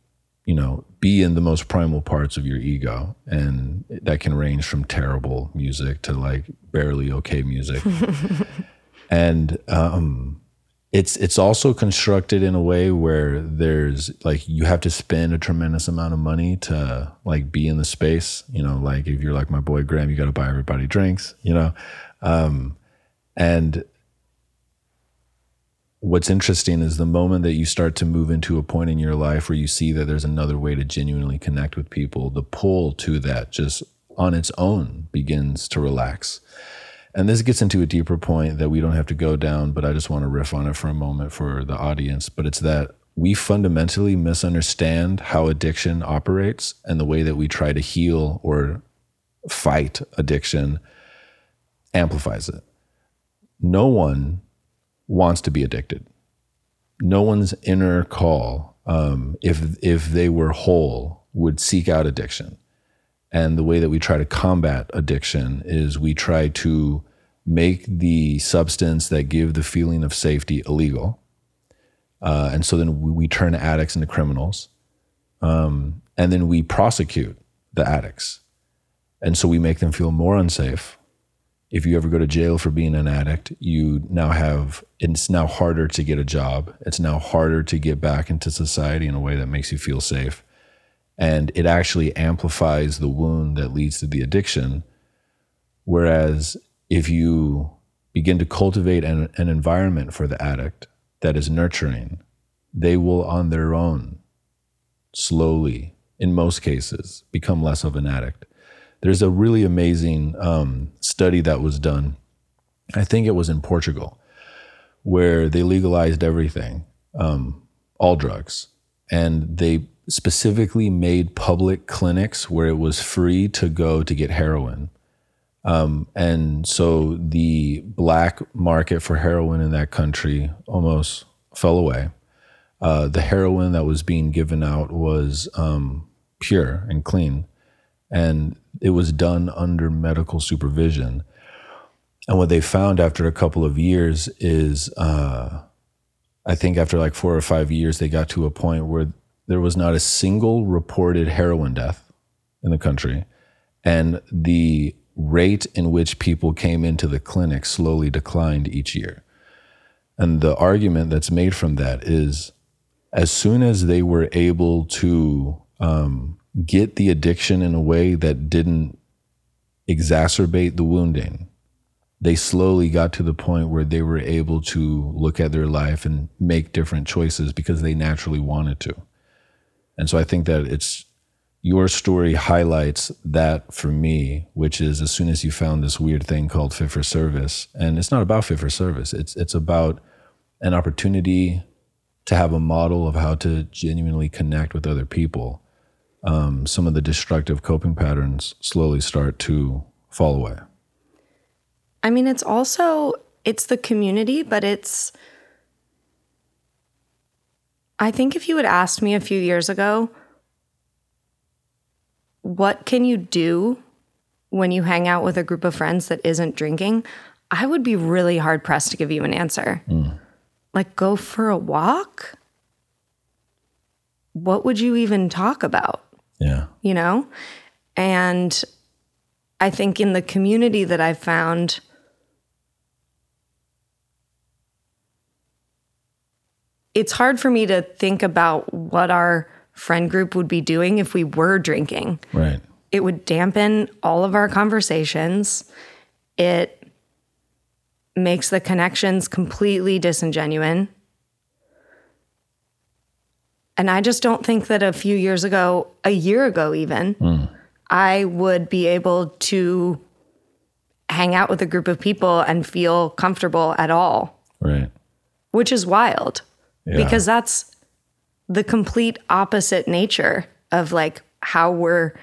you know, be in the most primal parts of your ego. And that can range from terrible music to like barely okay music. and um, it's it's also constructed in a way where there's like you have to spend a tremendous amount of money to like be in the space. You know, like if you're like my boy Graham, you got to buy everybody drinks. You know, um, and what's interesting is the moment that you start to move into a point in your life where you see that there's another way to genuinely connect with people, the pull to that just on its own begins to relax. And this gets into a deeper point that we don't have to go down, but I just want to riff on it for a moment for the audience. But it's that we fundamentally misunderstand how addiction operates and the way that we try to heal or fight addiction amplifies it. No one wants to be addicted. No one's inner call, um, if if they were whole, would seek out addiction. And the way that we try to combat addiction is we try to make the substance that give the feeling of safety illegal. Uh, and so then we, we turn addicts into criminals. Um, and then we prosecute the addicts. And so we make them feel more unsafe. If you ever go to jail for being an addict, you now have, it's now harder to get a job. It's now harder to get back into society in a way that makes you feel safe and it actually amplifies the wound that leads to the addiction. Whereas if you begin to cultivate an, an environment for the addict that is nurturing, they will on their own slowly, in most cases, become less of an addict. There's a really amazing um, study that was done, I think it was in Portugal, where they legalized everything, um, all drugs, and they specifically made public clinics where it was free to go to get heroin. Um, and so the black market for heroin in that country almost fell away. Uh, the heroin that was being given out was um, pure and clean, and it was done under medical supervision. And what they found after a couple of years is, uh, I think after like four or five years, they got to a point where there was not a single reported heroin death in the country. And the rate in which people came into the clinic slowly declined each year. And the argument that's made from that is as soon as they were able to um, get the addiction in a way that didn't exacerbate the wounding, they slowly got to the point where they were able to look at their life and make different choices because they naturally wanted to. And so I think that it's your story highlights that for me, which is as soon as you found this weird thing called fit for service, and it's not about fit for service. It's it's about an opportunity to have a model of how to genuinely connect with other people. Um, some of the destructive coping patterns slowly start to fall away. I mean, it's also it's the community, but it's I think if you had asked me a few years ago, what can you do when you hang out with a group of friends that isn't drinking? I would be really hard pressed to give you an answer. Mm. Like, go for a walk? What would you even talk about? Yeah. You know? And I think in the community that I've found, it's hard for me to think about what our friend group would be doing if we were drinking. Right. It would dampen all of our conversations. It makes the connections completely disingenuine. And I just don't think that a few years ago, a year ago even, mm. I would be able to hang out with a group of people and feel comfortable at all. Right. Which is wild yeah. because that's the complete opposite nature of like how we're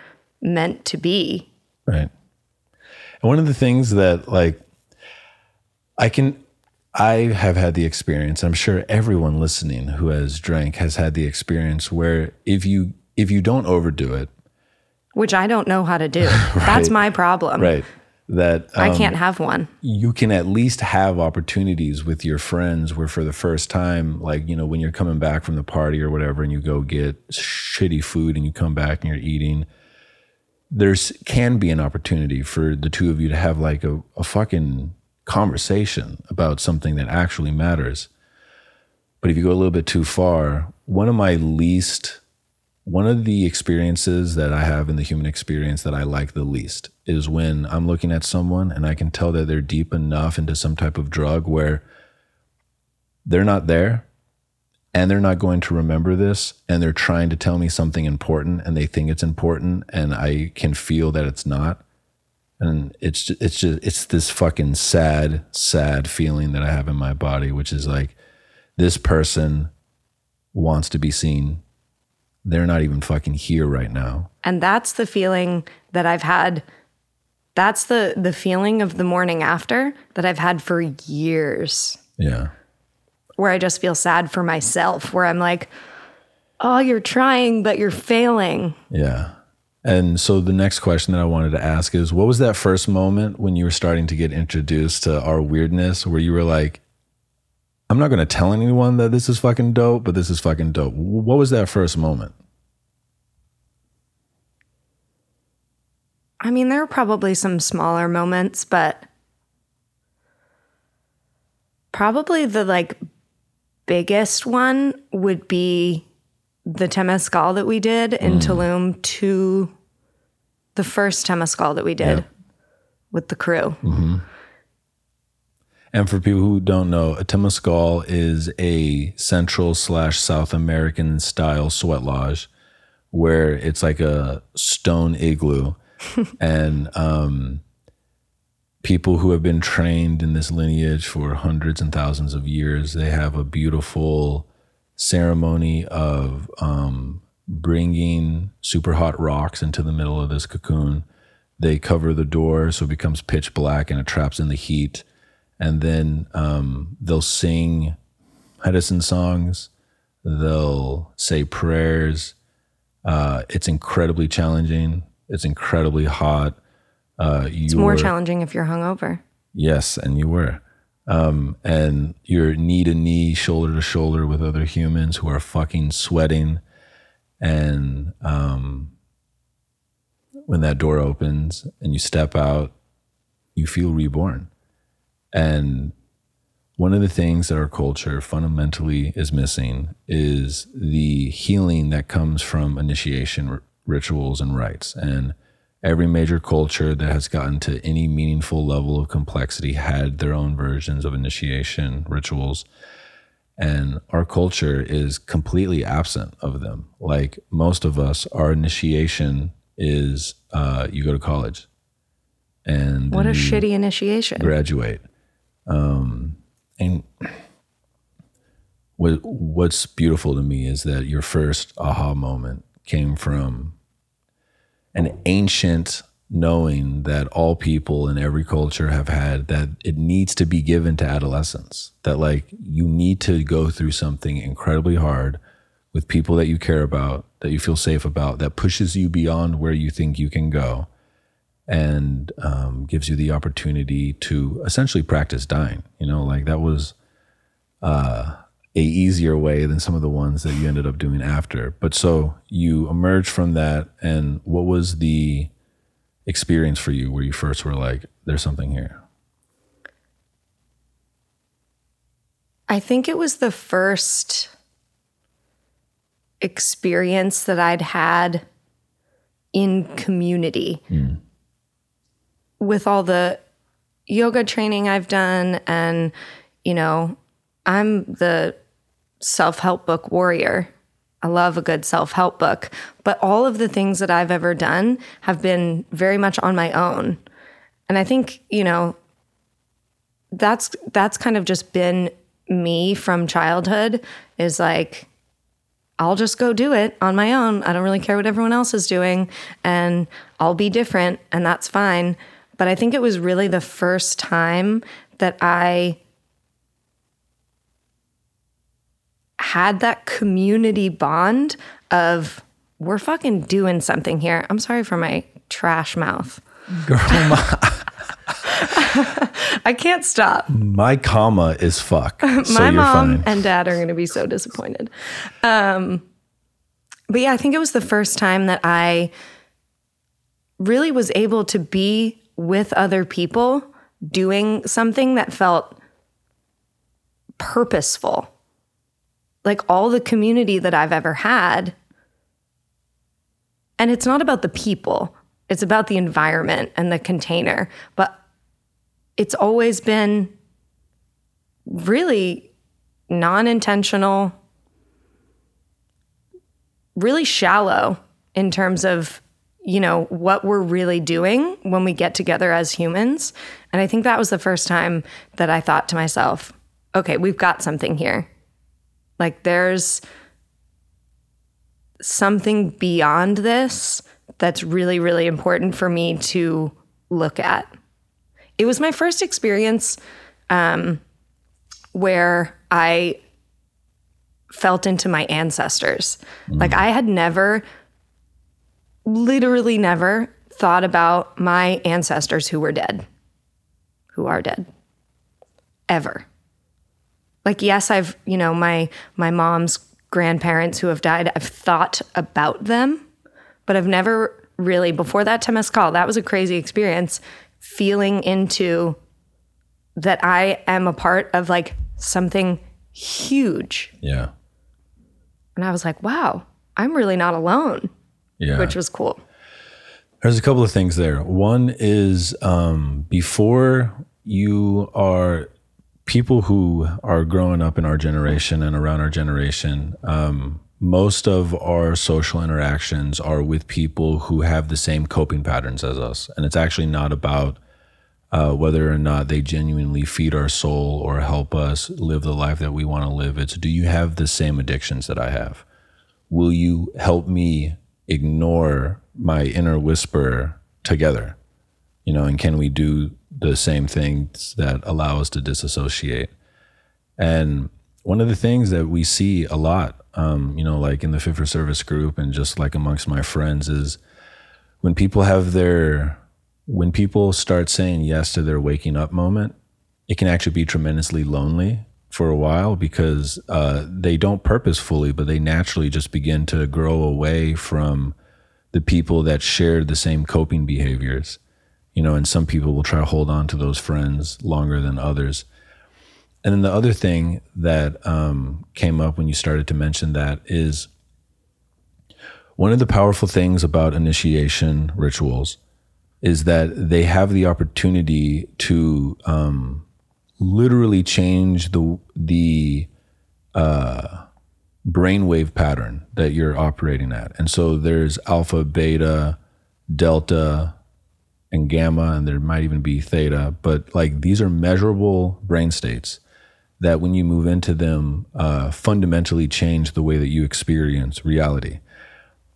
meant to be. Right. And one of the things that like I can I have had the experience, I'm sure everyone listening who has drank has had the experience where if you if you don't overdo it, which I don't know how to do. right, That's my problem. Right that um, I can't have one. You can at least have opportunities with your friends where for the first time, like, you know, when you're coming back from the party or whatever and you go get shitty food and you come back and you're eating, there's can be an opportunity for the two of you to have like a, a fucking conversation about something that actually matters. But if you go a little bit too far, one of my least one of the experiences that I have in the human experience that I like the least is when I'm looking at someone and I can tell that they're deep enough into some type of drug where they're not there and they're not going to remember this and they're trying to tell me something important and they think it's important and I can feel that it's not and it's just, it's just it's this fucking sad sad feeling that I have in my body which is like this person wants to be seen they're not even fucking here right now. And that's the feeling that I've had. That's the the feeling of the morning after that I've had for years. Yeah. Where I just feel sad for myself, where I'm like, oh, you're trying, but you're failing. Yeah. And so the next question that I wanted to ask is what was that first moment when you were starting to get introduced to our weirdness where you were like, I'm not going to tell anyone that this is fucking dope, but this is fucking dope. What was that first moment? I mean, there were probably some smaller moments, but probably the like biggest one would be the Temazcal that we did in mm. Tulum to the first Temazcal that we did with the crew. Mm-hmm. And for people who don't know, a Temescal is a Central slash South American style sweat lodge where it's like a stone igloo. and um, people who have been trained in this lineage for hundreds and thousands of years, they have a beautiful ceremony of um, bringing super hot rocks into the middle of this cocoon. They cover the door so it becomes pitch black and it traps in the heat. And then um, they'll sing medicine songs, they'll say prayers. Uh, it's incredibly challenging, it's incredibly hot. Uh, it's more challenging if you're hungover. Yes, and you were. Um, and you're knee to knee, shoulder to shoulder with other humans who are fucking sweating and um, when that door opens and you step out, you feel reborn. And one of the things that our culture fundamentally is missing is the healing that comes from initiation r- rituals and rites. And every major culture that has gotten to any meaningful level of complexity had their own versions of initiation rituals and our culture is completely absent of them. Like most of us, our initiation is uh, you go to college, and what a shitty initiation. Graduate, um, and what what's beautiful to me is that your first aha moment came from an ancient knowing that all people in every culture have had that it needs to be given to adolescence that like you need to go through something incredibly hard with people that you care about that you feel safe about that pushes you beyond where you think you can go and um, gives you the opportunity to essentially practice dying you know? Like that was uh, a easier way than some of the ones that you ended up doing after but so you emerge from that and what was the experience for you where you first were like, there's something here? I think it was the first experience that I'd had in community mm. with all the yoga training I've done. And, you know, I'm the self help book warrior. I love a good self help book, but all of the things that I've ever done have been very much on my own. And I think, you know, that's that's kind of just been me from childhood is like I'll just go do it on my own. I don't really care what everyone else is doing and I'll be different and that's fine. But I think it was really the first time that I had that community bond of we're fucking doing something here. I'm sorry for my trash mouth. Girl, my, I can't stop. My comma is fuck. So my mom fine. and dad are going to be so disappointed. Um, but yeah, I think it was the first time that I really was able to be with other people doing something that felt purposeful like all the community that I've ever had. And it's not about the people, it's about the environment and the container. But it's always been really non intentional, really shallow in terms of you know what we're really doing when we get together as humans and i think that was the first time that i thought to myself okay we've got something here like there's something beyond this that's really, really important for me to look at. It was my first experience um, where I felt into my ancestors. Mm. Like I had never, literally never thought about my ancestors who were dead, who are dead, ever like yes i've you know my my mom's grandparents who have died i've thought about them but i've never really before that temescal that was a crazy experience feeling into that i am a part of like something huge. Yeah. And i was like wow i'm really not alone yeah. which was cool. There's a couple of things there. One is um, before you are people who are growing up in our generation and around our generation, um, most of our social interactions are with people who have the same coping patterns as us. And it's actually not about uh, whether or not they genuinely feed our soul or help us live the life that we want to live. It's do you have the same addictions that I have? Will you help me ignore my inner whisper together? You know, and can we do the same things that allow us to disassociate? And one of the things that we see a lot um, you know, like in the Fit for Service group and just like amongst my friends is when people have their, when people start saying yes to their waking up moment, it can actually be tremendously lonely for a while because uh, they don't purposefully, but they naturally just begin to grow away from the people that shared the same coping behaviors. You know, and some people will try to hold on to those friends longer than others. And then the other thing that um, came up when you started to mention that is one of the powerful things about initiation rituals is that they have the opportunity to um, literally change the the uh, brainwave pattern that you're operating at. And so there's alpha, beta, delta, and gamma, and there might even be theta. But like these are measurable brain states that when you move into them, uh, fundamentally change the way that you experience reality.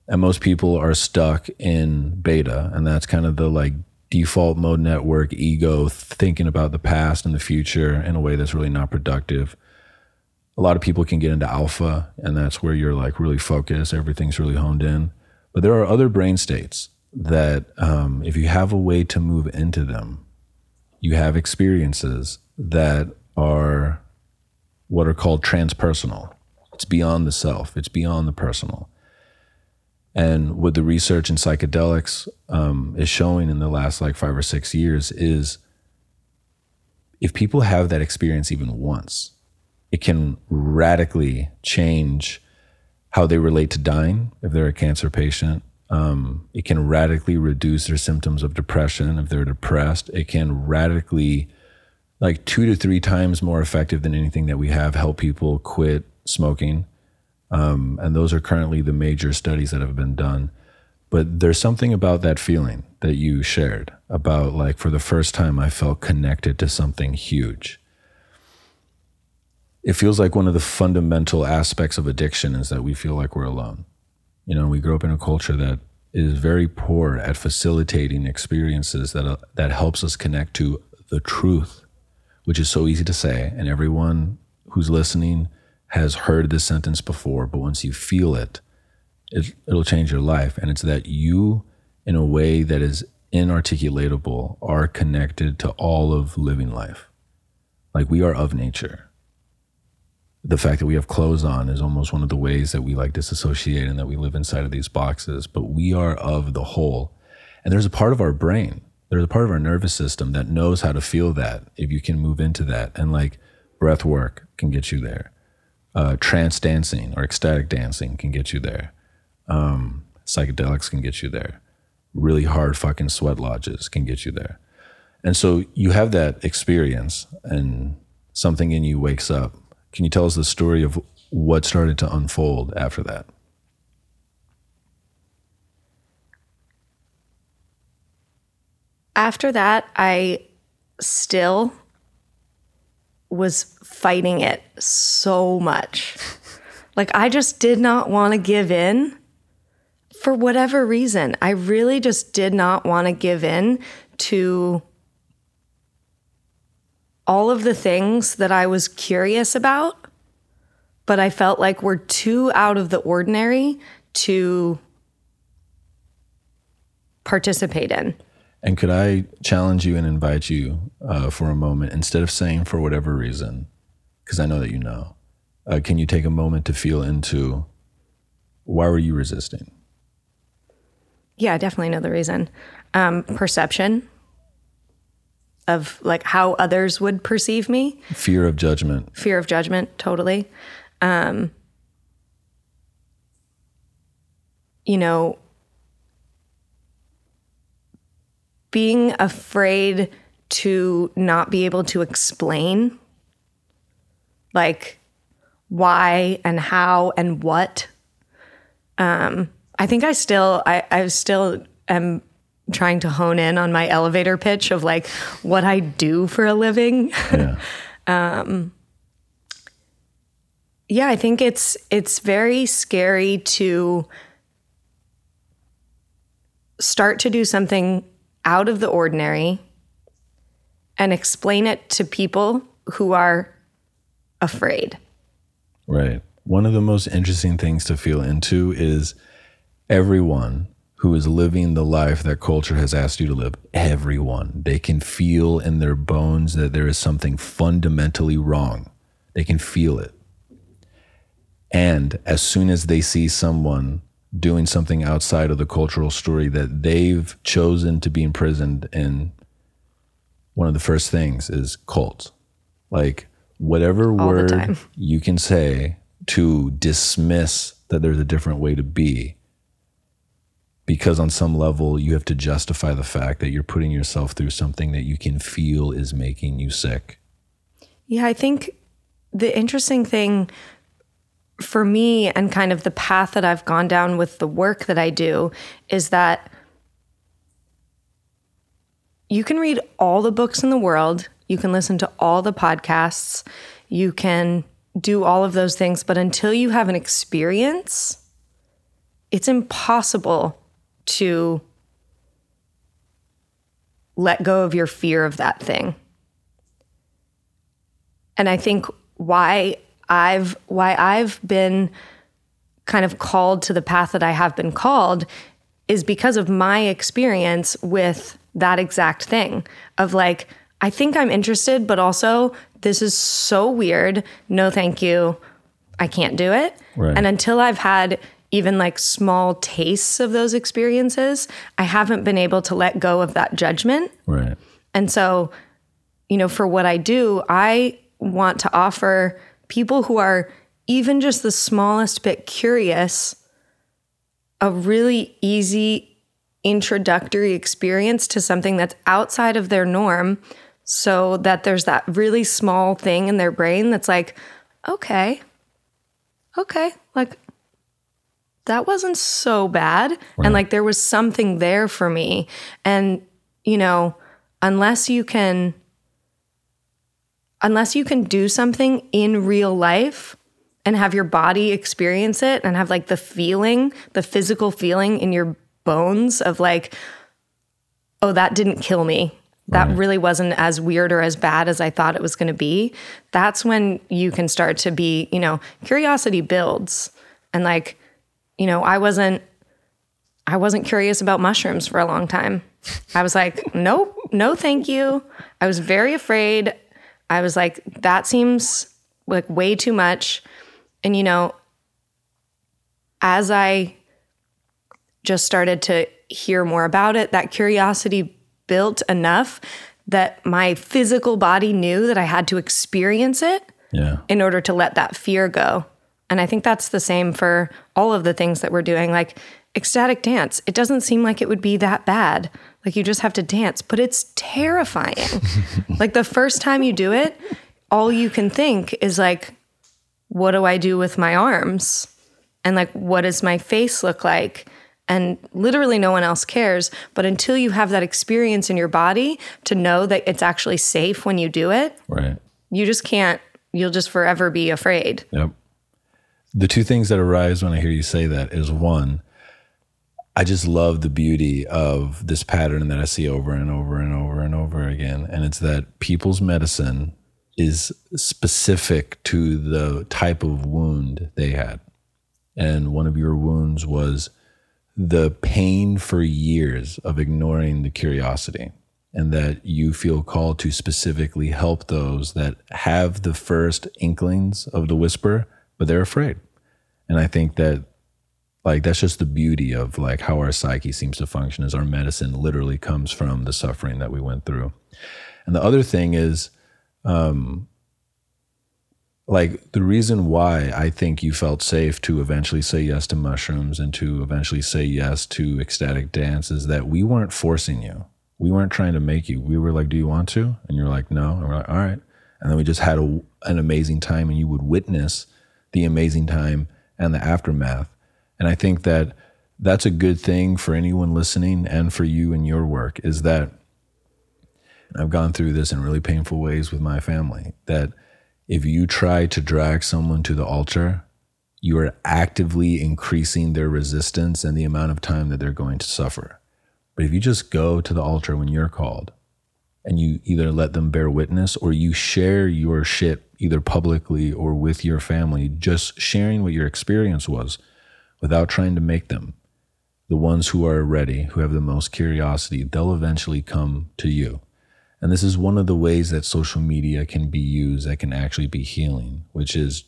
And most people are stuck in beta, and that's kind of the like default mode network ego thinking about the past and the future in a way that's really not productive. A lot of people can get into alpha, and that's where you're like really focused, everything's really honed in. But there are other brain states that, um, if you have a way to move into them, you have experiences that are what are called transpersonal. It's beyond the self, it's beyond the personal. And what the research in psychedelics um, is showing in the last like five or six years is if people have that experience even once, it can radically change how they relate to dying if they're a cancer patient. Um, it can radically reduce their symptoms of depression if they're depressed. It can radically like two to three times more effective than anything that we have help people quit smoking. Um, and those are currently the major studies that have been done. But there's something about that feeling that you shared about like for the first time I felt connected to something huge. It feels like one of the fundamental aspects of addiction is that we feel like we're alone. You know, we grow up in a culture that is very poor at facilitating experiences that uh, that helps us connect to the truth which is so easy to say. And everyone who's listening has heard this sentence before, but once you feel it, it it'll change your life. And it's that you, in a way that is inarticulatable, are connected to all of living life. Like we are of nature. The fact that we have clothes on is almost one of the ways that we like disassociate and that we live inside of these boxes, but we are of the whole. And there's a part of our brain there's a part of our nervous system that knows how to feel that if you can move into that. And like breath work can get you there. Uh, trance dancing or ecstatic dancing can get you there. Um, psychedelics can get you there. Really hard fucking sweat lodges can get you there. And so you have that experience and something in you wakes up can you tell us the story of what started to unfold after that after that, I still was fighting it so much. like, I just did not want to give in for whatever reason. I really just did not want to give in to all of the things that I was curious about, but I felt like were too out of the ordinary to participate in. And could I challenge you and invite you uh, for a moment, instead of saying for whatever reason, because I know that you know, uh, can you take a moment to feel into why were you resisting? Yeah, I definitely know the reason. Um, perception of like how others would perceive me. Fear of judgment. Fear of judgment, totally. Um, you know, being afraid to not be able to explain like why and how and what. Um, I think I still, I, I still am trying to hone in on my elevator pitch of like what I do for a living. Yeah. Um, yeah, I think it's it's very scary to start to do something out of the ordinary and explain it to people who are afraid. Right. One of the most interesting things to feel into is everyone who is living the life that culture has asked you to live, everyone, they can feel in their bones that there is something fundamentally wrong. They can feel it. And as soon as they see someone doing something outside of the cultural story that they've chosen to be imprisoned in, one of the first things is cult. Like whatever All word you can say to dismiss that there's a different way to be, because on some level you have to justify the fact that you're putting yourself through something that you can feel is making you sick. Yeah, I think the interesting thing for me and kind of the path that I've gone down with the work that I do is that you can read all the books in the world, you can listen to all the podcasts, you can do all of those things, but until you have an experience, it's impossible to let go of your fear of that thing. And I think why I've why I've been kind of called to the path that I have been called is because of my experience with that exact thing of like I think I'm interested but also this is so weird. No thank you. I can't do it. Right. And until I've had even like small tastes of those experiences, I haven't been able to let go of that judgment. Right. And so, you know, for what I do, I want to offer people who are even just the smallest bit curious a really easy introductory experience to something that's outside of their norm so that there's that really small thing in their brain that's like, okay, okay, like that wasn't so bad. And like there was something there for me. And, you know, unless you can unless you can do something in real life and have your body experience it and have like the feeling, the physical feeling in your bones of like, oh, that didn't kill me. That Right. really wasn't as weird or as bad as I thought it was going to be. That's when you can start to be, you know, curiosity builds. And like, you know, I wasn't I wasn't curious about mushrooms for a long time. I was like, nope, no, thank you. I was very afraid. I was like, that seems like way too much. And, you know, as I just started to hear more about it, that curiosity built enough that my physical body knew that I had to experience it Yeah. in order to let that fear go. And I think that's the same for all of the things that we're doing. Like ecstatic dance, it doesn't seem like it would be that bad. Like you just have to dance, but it's terrifying. like the first time you do it, all you can think is like, what do I do with my arms? And like, what does my face look like? And literally no one else cares. But until you have that experience in your body to know that it's actually safe when you do it, Right. you just can't, you'll just forever be afraid. Yep. The two things that arise when I hear you say that is one, I just love the beauty of this pattern that I see over and over and over and over again. And it's that people's medicine is specific to the type of wound they had. And one of your wounds was the pain for years of ignoring the curiosity and that you feel called to specifically help those that have the first inklings of the whisper but they're afraid and i think that like that's just the beauty of like how our psyche seems to function is our medicine literally comes from the suffering that we went through and the other thing is um like the reason why I think you felt safe to eventually say yes to mushrooms and to eventually say yes to ecstatic dance is that we weren't forcing you. We weren't trying to make you. We were like, "Do you want to?" And you're like, "No." And we're like, "All right." and then we just had a, an amazing time and you would witness the amazing time and the aftermath and i think that that's a good thing for anyone listening and for you and your work is that I've gone through this in really painful ways with my family that if you try to drag someone to the altar, you are actively increasing their resistance and the amount of time that they're going to suffer. But if you just go to the altar when you're called and you either let them bear witness or you share your shit either publicly or with your family, just sharing what your experience was without trying to make them, the ones who are ready, who have the most curiosity, they'll eventually come to you. And this is one of the ways that social media can be used that can actually be healing, which is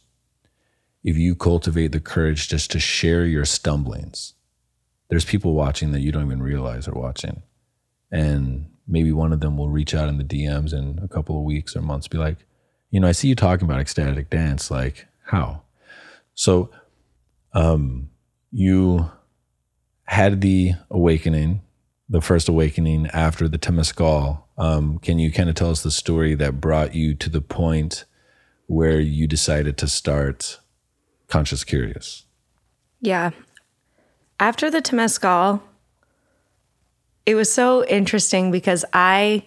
if you cultivate the courage just to share your stumblings. There's people watching that you don't even realize are watching. And maybe one of them will reach out in the DMs in a couple of weeks or months, be like, you know, I see you talking about ecstatic dance. Like, how? So, um, you had the awakening, the first awakening after the Temescal um, can you kind of tell us the story that brought you to the point where you decided to start Conscious Curious? Yeah. After the Temescal, it was so interesting because I,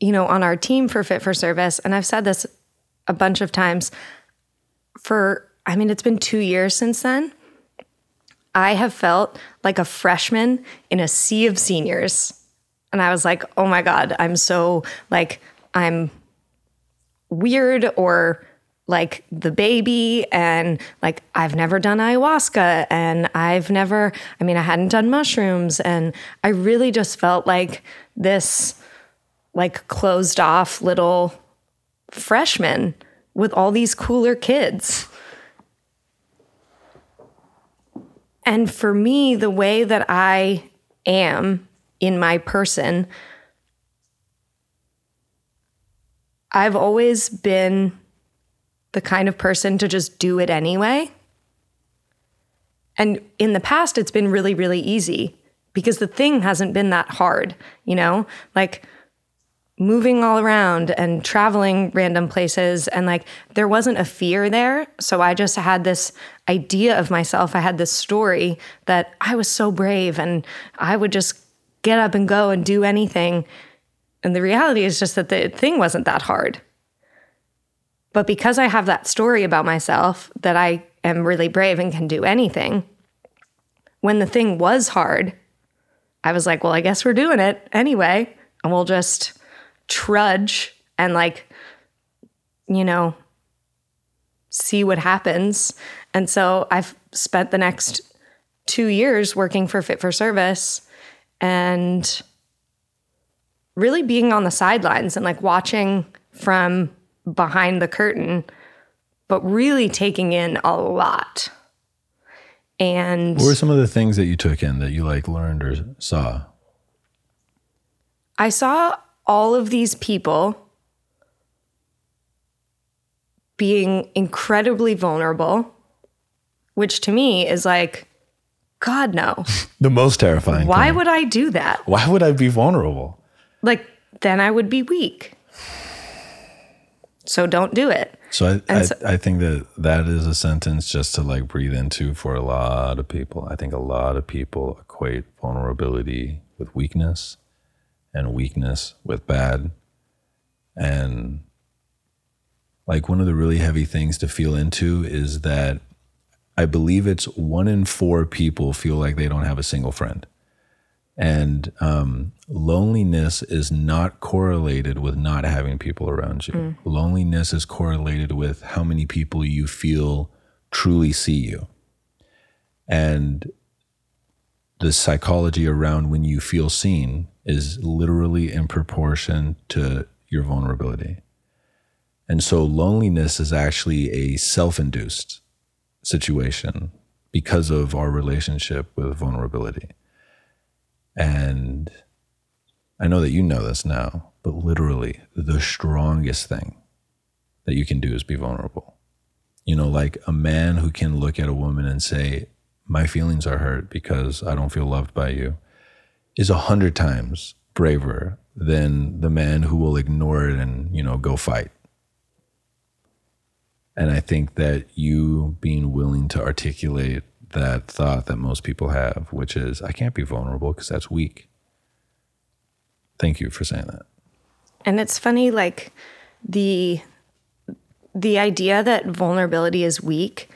you know, on our team for Fit for Service, and I've said this a bunch of times, for, I mean, it's been two years since then. I have felt like a freshman in a sea of seniors and I was like, oh my God, I'm so like, I'm weird or like the baby and like I've never done ayahuasca and I've never I mean I hadn't done mushrooms and I really just felt like this like closed off little freshman with all these cooler kids. And for me the way that I am in my person, I've always been the kind of person to just do it anyway. And in the past, it's been really, really easy because the thing hasn't been that hard, you know? Like moving all around and traveling random places, and like there wasn't a fear there. So I just had this idea of myself. I had this story that I was so brave and I would just get up and go and do anything. And the reality is just that the thing wasn't that hard. But because I have that story about myself that I am really brave and can do anything, when the thing was hard, I was like, well, I guess we're doing it anyway. And we'll just trudge and, like, you know, see what happens. And so I've spent the next two years working for Fit for Service and really being on the sidelines and like watching from behind the curtain, but really taking in a lot. And what were some of the things that you took in that you like learned or saw? I saw all of these people being incredibly vulnerable, which to me is like God, no. the most terrifying. Why thing. would I do that? Why would I be vulnerable? Like, then I would be weak. So don't do it. So I, I, so, I, think that that is a sentence just to like breathe into for a lot of people. I think a lot of people equate vulnerability with weakness and weakness with bad. And like one of the really heavy things to feel into is that I believe it's one in four people feel like they don't have a single friend. And um, loneliness is not correlated with not having people around you. Mm. Loneliness is correlated with how many people you feel truly see you. And the psychology around when you feel seen is literally in proportion to your vulnerability. And so loneliness is actually a self induced situation because of our relationship with vulnerability. And I know that you know this now, but literally the strongest thing that you can do is be vulnerable. You know, like a man who can look at a woman and say, My feelings are hurt because I don't feel loved by you, is a hundred times braver than the man who will ignore it and, you know, go fight. And I think that you being willing to articulate that thought that most people have, which is, I can't be vulnerable because that's weak. Thank you for saying that. And it's funny, like the the idea that vulnerability is weak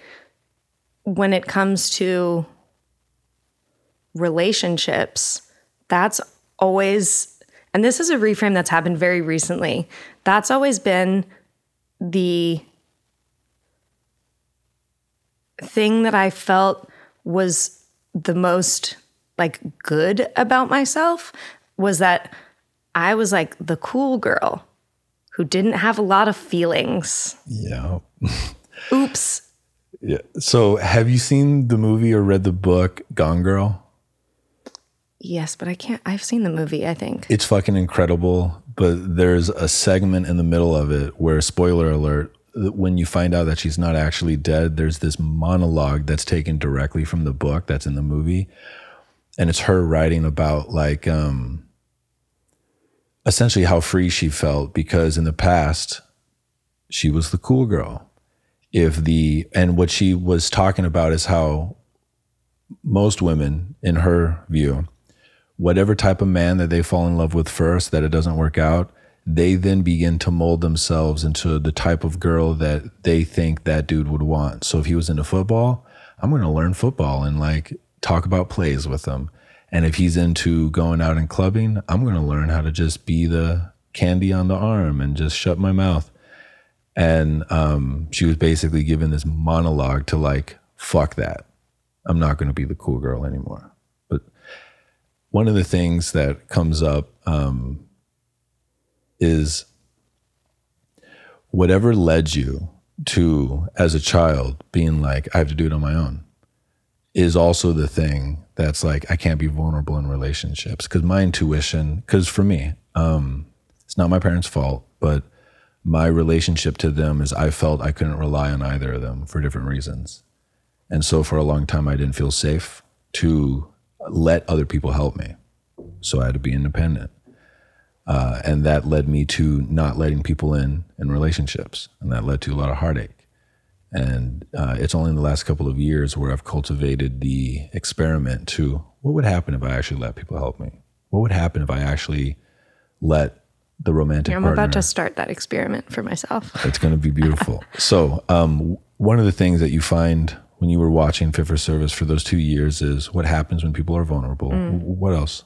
when it comes to relationships, that's always, and this is a reframe that's happened very recently. That's always been the thing that I felt was the most like good about myself was that I was like the cool girl who didn't have a lot of feelings. Yeah. Oops. Yeah. So, have you seen the movie or read the book Gone Girl? Yes, but I can't. I've seen the movie, I think. It's fucking incredible. But there's a segment in the middle of it where, spoiler alert, when you find out that she's not actually dead, there's this monologue that's taken directly from the book that's in the movie. And it's her writing about, like, um, essentially how free she felt because in the past, she was the cool girl. If the, and what she was talking about is how most women, in her view, whatever type of man that they fall in love with first, that it doesn't work out, they then begin to mold themselves into the type of girl that they think that dude would want. So if he was into football, I'm going to learn football and like talk about plays with him. And if he's into going out and clubbing, I'm going to learn how to just be the candy on the arm and just shut my mouth. And um, she was basically given this monologue to like, fuck that. I'm not going to be the cool girl anymore one of the things that comes up um, is whatever led you to, as a child, being like, I have to do it on my own, is also the thing that's like, I can't be vulnerable in relationships. Because my intuition, because for me, um, it's not my parents' fault, but my relationship to them is I felt I couldn't rely on either of them for different reasons. And so for a long time, I didn't feel safe to let other people help me. So I had to be independent. Uh, and that led me to not letting people in in relationships. And that led to a lot of heartache. And uh, it's only in the last couple of years where I've cultivated the experiment to what would happen if I actually let people help me? What would happen if I actually let the romantic yeah, I'm partner, about to start that experiment for myself. It's going to be beautiful. so, um, one of the things that you find when you were watching Fit for Service for those two years is what happens when people are vulnerable. Mm. What else?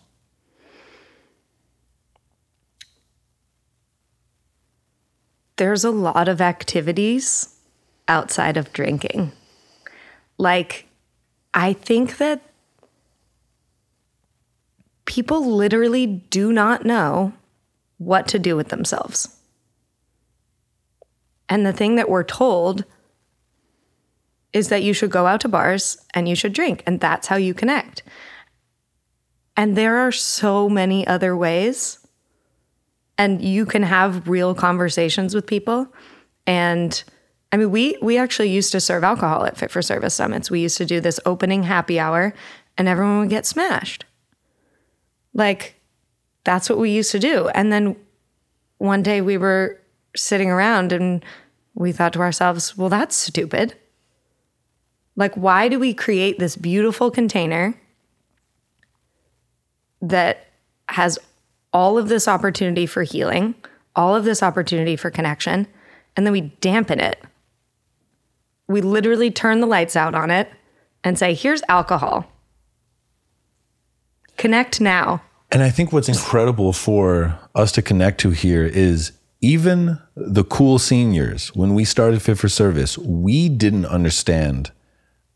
There's a lot of activities outside of drinking. Like, I think that people literally do not know what to do with themselves. And the thing that we're told is that you should go out to bars and you should drink, and that's how you connect. And there are so many other ways. And you can have real conversations with people. And I mean, we we actually used to serve alcohol at Fit for Service summits. We used to do this opening happy hour, and everyone would get smashed. Like, that's what we used to do. And then one day we were sitting around and we thought to ourselves, well, that's stupid. Like, why do we create this beautiful container that has all of this opportunity for healing, all of this opportunity for connection, and then we dampen it? We literally turn the lights out on it and say, here's alcohol. Connect now. And I think what's incredible for us to connect to here is even the cool seniors, when we started Fit for Service, we didn't understand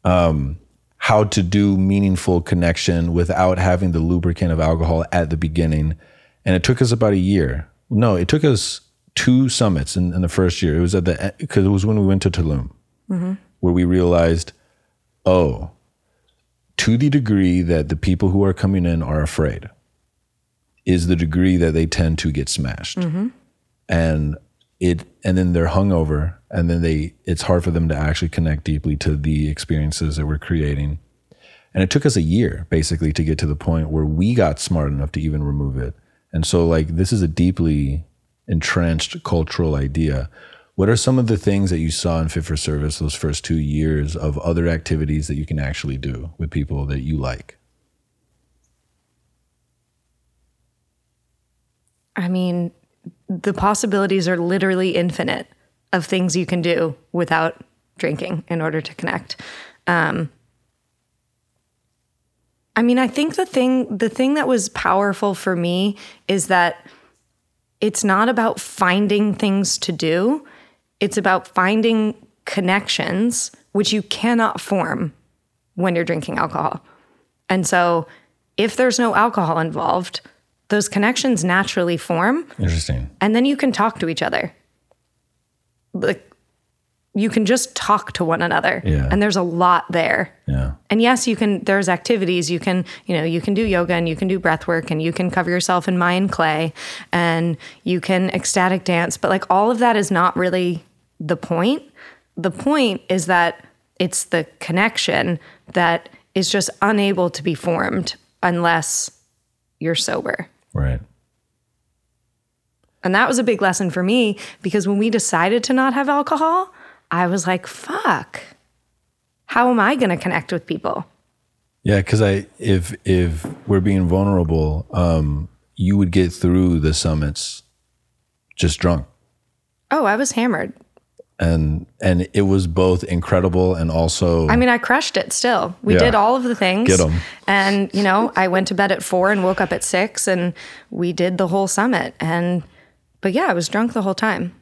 um, how to do meaningful connection without having the lubricant of alcohol at the beginning. And it took us about a year. No, it took us two summits in, in the first year. It was at the because it was when we went to Tulum, mm-hmm. where we realized, oh, to the degree that the people who are coming in are afraid, is the degree that they tend to get smashed. Mm-hmm. And it and then they're hungover and then they it's hard for them to actually connect deeply to the experiences that we're creating. And it took us a year basically to get to the point where we got smart enough to even remove it. And so like this is a deeply entrenched cultural idea. What are some of the things that you saw in Fit for Service those first two years of other activities that you can actually do with people that you like? I mean, the possibilities are literally infinite of things you can do without drinking in order to connect. Um, I mean, I think the thing the thing that was powerful for me is that it's not about finding things to do. It's about finding connections which you cannot form when you're drinking alcohol. And so if there's no alcohol involved, those connections naturally form. Interesting. And then you can talk to each other. Like you can just talk to one another. Yeah. And there's a lot there. Yeah. And yes, you can there's activities you can, you know, you can do yoga and you can do breath work and you can cover yourself in Mayan clay and you can ecstatic dance, but like all of that is not really the point. The point is that it's the connection that is just unable to be formed unless you're sober. Right. And that was a big lesson for me because when we decided to not have alcohol, I was like, fuck. How am I going to connect with people? Yeah, because I if if we're being vulnerable, um, you would get through the summits just drunk. Oh, I was hammered. And and it was both incredible and also I mean, I crushed it still. We Yeah. did all of the things. Get 'em. And, you know, I went to bed at four and woke up at six and we did the whole summit. And, but yeah, I was drunk the whole time.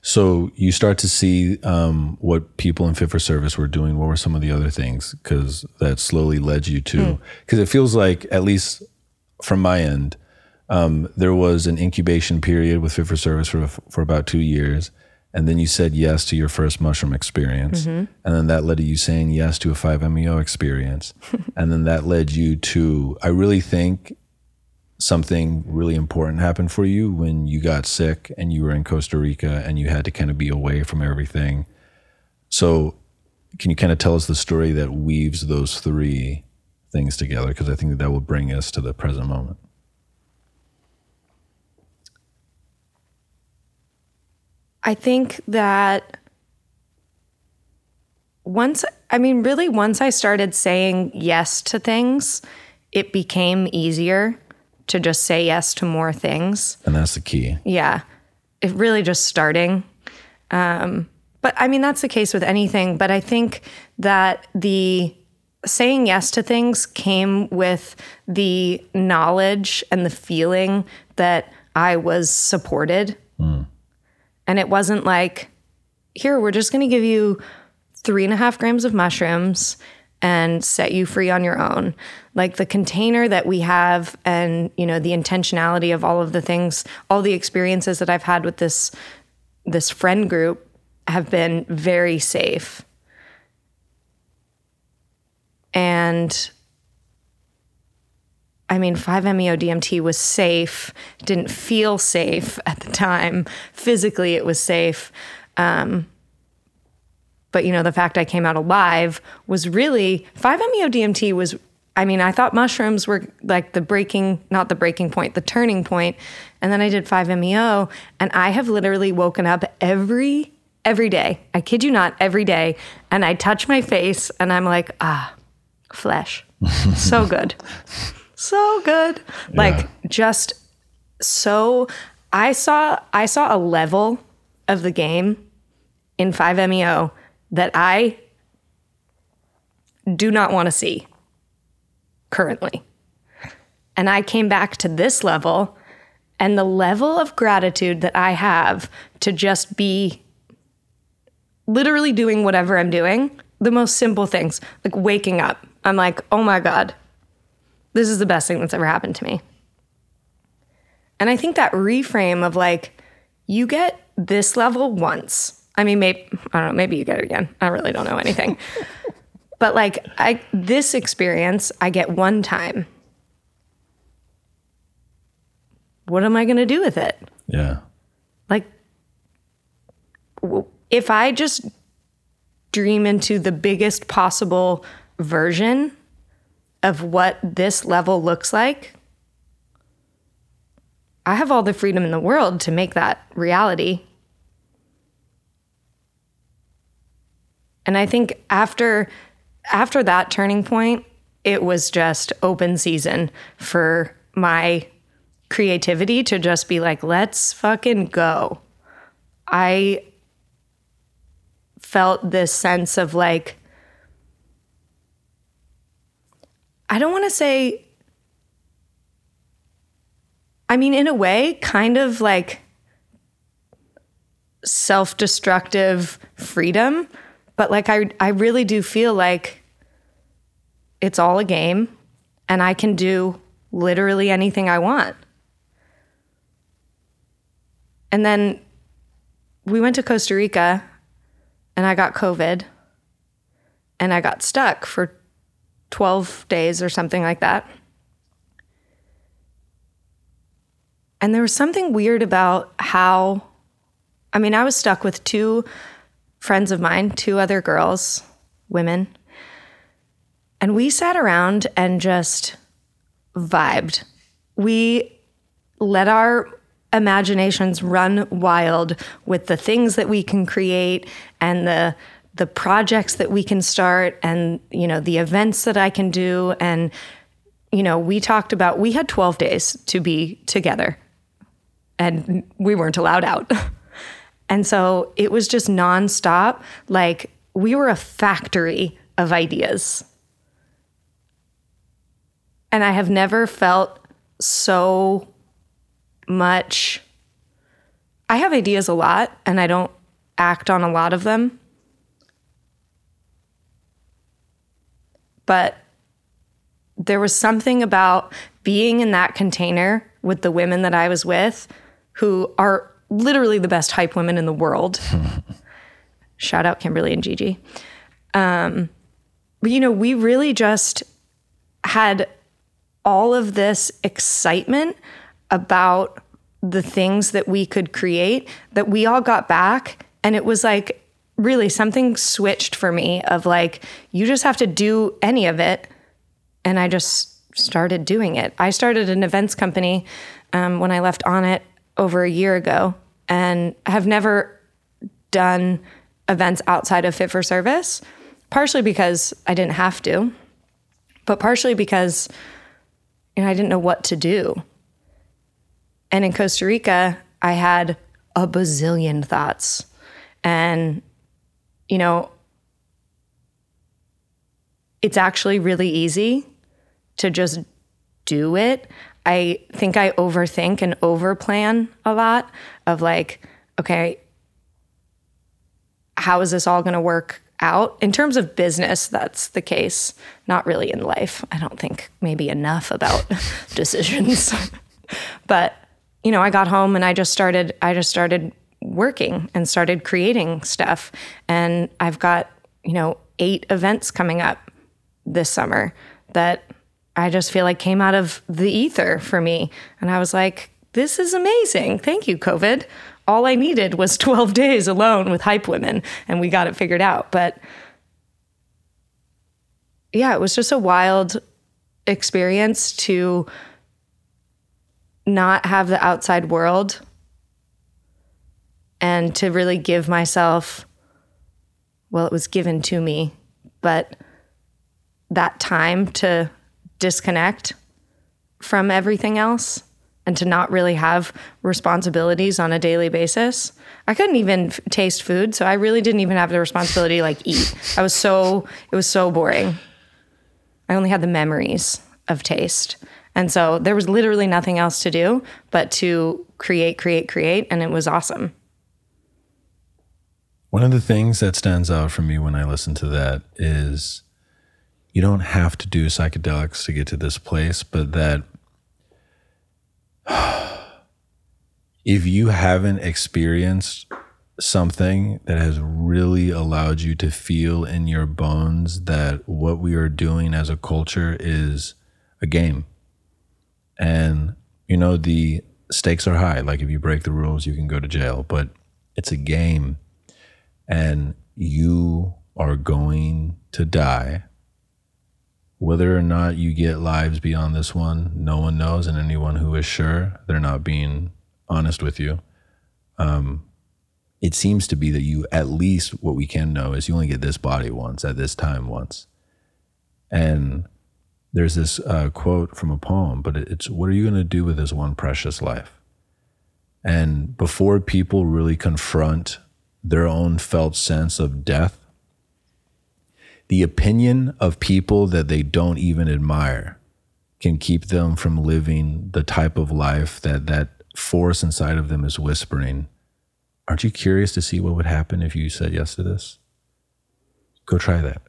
So you start to see um, what people in Fit for Service were doing. What were some of the other things? Because that slowly led you to. Because it feels like, at least from my end, um, there was an incubation period with Fit for Service for for about two years, and then you said yes to your first mushroom experience, mm-hmm. and then that led to you saying yes to a five MEO experience, and then that led you to. I really think something really important happened for you when you got sick and you were in Costa Rica and you had to kind of be away from everything. So, can you kind of tell us the story that weaves those three things together? Because I think that, that will bring us to the present moment. I think that once, I mean, really, once I started saying yes to things, it became easier to just say yes to more things. And that's the key. Yeah. It really just starting. Um, but I mean, that's the case with anything. But I think that the saying yes to things came with the knowledge and the feeling that I was supported. And it wasn't like, here, we're just going to give you three and a half grams of mushrooms and set you free on your own. Like the container that we have and, you know, the intentionality of all of the things, all the experiences that I've had with this this friend group have been very safe. And I mean, 5-MeO DMT was safe, didn't feel safe at the time. Physically, it was safe. Um, but, you know, the fact I came out alive was really 5-MeO DMT was, I mean, I thought mushrooms were like the breaking, not the breaking point, the turning point. And then I did 5-MeO, and I have literally woken up every, every day. I kid you not, every day. And I touch my face, and I'm like, ah, flesh. so good so good. Like just so I saw I saw a level of the game in 5MEO that I do not want to see currently. And I came back to this level and the level of gratitude that I have to just be literally doing whatever I'm doing, the most simple things, like waking up. I'm like, "Oh my god, this is the best thing that's ever happened to me. And I think that reframe of like, you get this level once. I mean, maybe, I don't know, maybe you get it again. I really don't know anything. but like, I, this experience, I get one time. What am I going to do with it? Yeah. Like, if I just dream into the biggest possible version of what this level looks like, I have all the freedom in the world to make that reality. And I think after after that turning point, it was just open season for my creativity to just be like, let's fucking go. I felt this sense of like I don't want to say, I mean, in a way, kind of like self destructive freedom. But like, I, I really do feel like it's all a game and I can do literally anything I want. And then we went to Costa Rica and I got COVID and I got stuck for 12 days or something like that. And there was something weird about how, I mean, I was stuck with two friends of mine, two other girls, women, and we sat around and just vibed. We let our imaginations run wild with the things that we can create and the the projects that we can start and you know the events that I can do and you know we talked about we had 12 days to be together and we weren't allowed out. and so it was just nonstop like we were a factory of ideas. And I have never felt so much. I have ideas a lot and I don't act on a lot of them. But there was something about being in that container with the women that I was with who are literally the best hype women in the world. Shout out Kimberly and Gigi. Um, but you know, we really just had all of this excitement about the things that we could create that we all got back. And it was like really something switched for me of like, you just have to do any of it. And I just started doing it. I started an events company um, when I left Onnit over a year ago and have never done events outside of Fit for Service, partially because I didn't have to, but partially because you know, I didn't know what to do. And in Costa Rica, I had a bazillion thoughts. And, you know, it's actually really easy to just do it. I think I overthink and overplan a lot of like, okay, how is this all going to work out? In terms of business, that's the case. Not really in life. I don't think maybe enough about decisions. but you know, I got home and I just started I just started working and started creating stuff. And I've got, you know, eight events coming up this summer that I just feel like came out of the ether for me. And I was like, this is amazing. Thank you, COVID. All I needed was 12 days alone with Hype Women, and we got it figured out. But yeah, it was just a wild experience to not have the outside world and to really give myself well it was given to me but that time to disconnect from everything else and to not really have responsibilities on a daily basis. I couldn't even f- taste food, so I really didn't even have the responsibility to like eat. I was so it was so boring. I only had the memories of taste. And so there was literally nothing else to do but to create, create, create. And it was awesome. One of the things that stands out for me when I listen to that is you don't have to do psychedelics to get to this place, but that if you haven't experienced something that has really allowed you to feel in your bones that what we are doing as a culture is a game and, you know, the stakes are high. Like if you break the rules, you can go to jail, but it's a game and you are going to die. Whether or not you get lives beyond this one, no one knows. And anyone who is sure, they're not being honest with you. Um, it seems to be that you at least what we can know is you only get this body once at this time once and there's this uh, quote from a poem but it's what are you going to do with this one precious life and before people really confront their own felt sense of death? The opinion of people that they don't even admire can keep them from living the type of life that that force inside of them is whispering. Aren't you curious to see what would happen if you said yes to this? Go try that.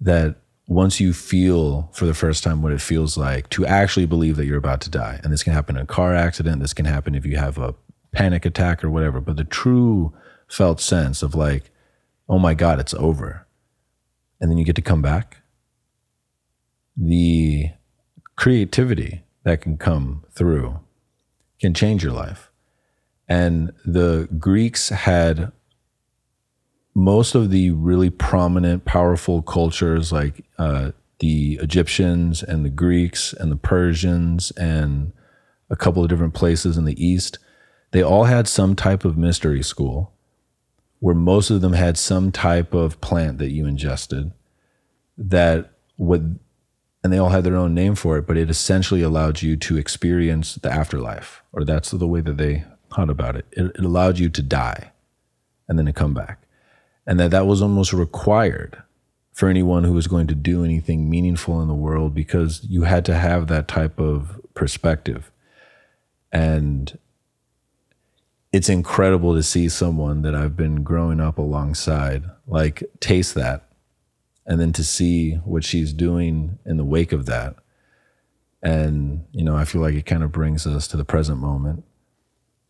That once you feel for the first time what it feels like to actually believe that you're about to die and this can happen in a car accident this can happen if you have a panic attack or whatever but the true felt sense of like oh my god it's over and then you get to come back the creativity that can come through can change your life. And the Greeks had most of the really prominent, powerful cultures like uh, the Egyptians and the Greeks and the Persians and a couple of different places in the East. They all had some type of mystery school where most of them had some type of plant that you ingested that would and they all had their own name for it, but it essentially allowed you to experience the afterlife, or that's the way that they thought about it. It, it allowed you to die and then to come back. And that that was almost required for anyone who was going to do anything meaningful in the world because you had to have that type of perspective. And it's incredible to see someone that I've been growing up alongside like taste that and then to see what she's doing in the wake of that. And you know i feel like it kind of brings us to the present moment.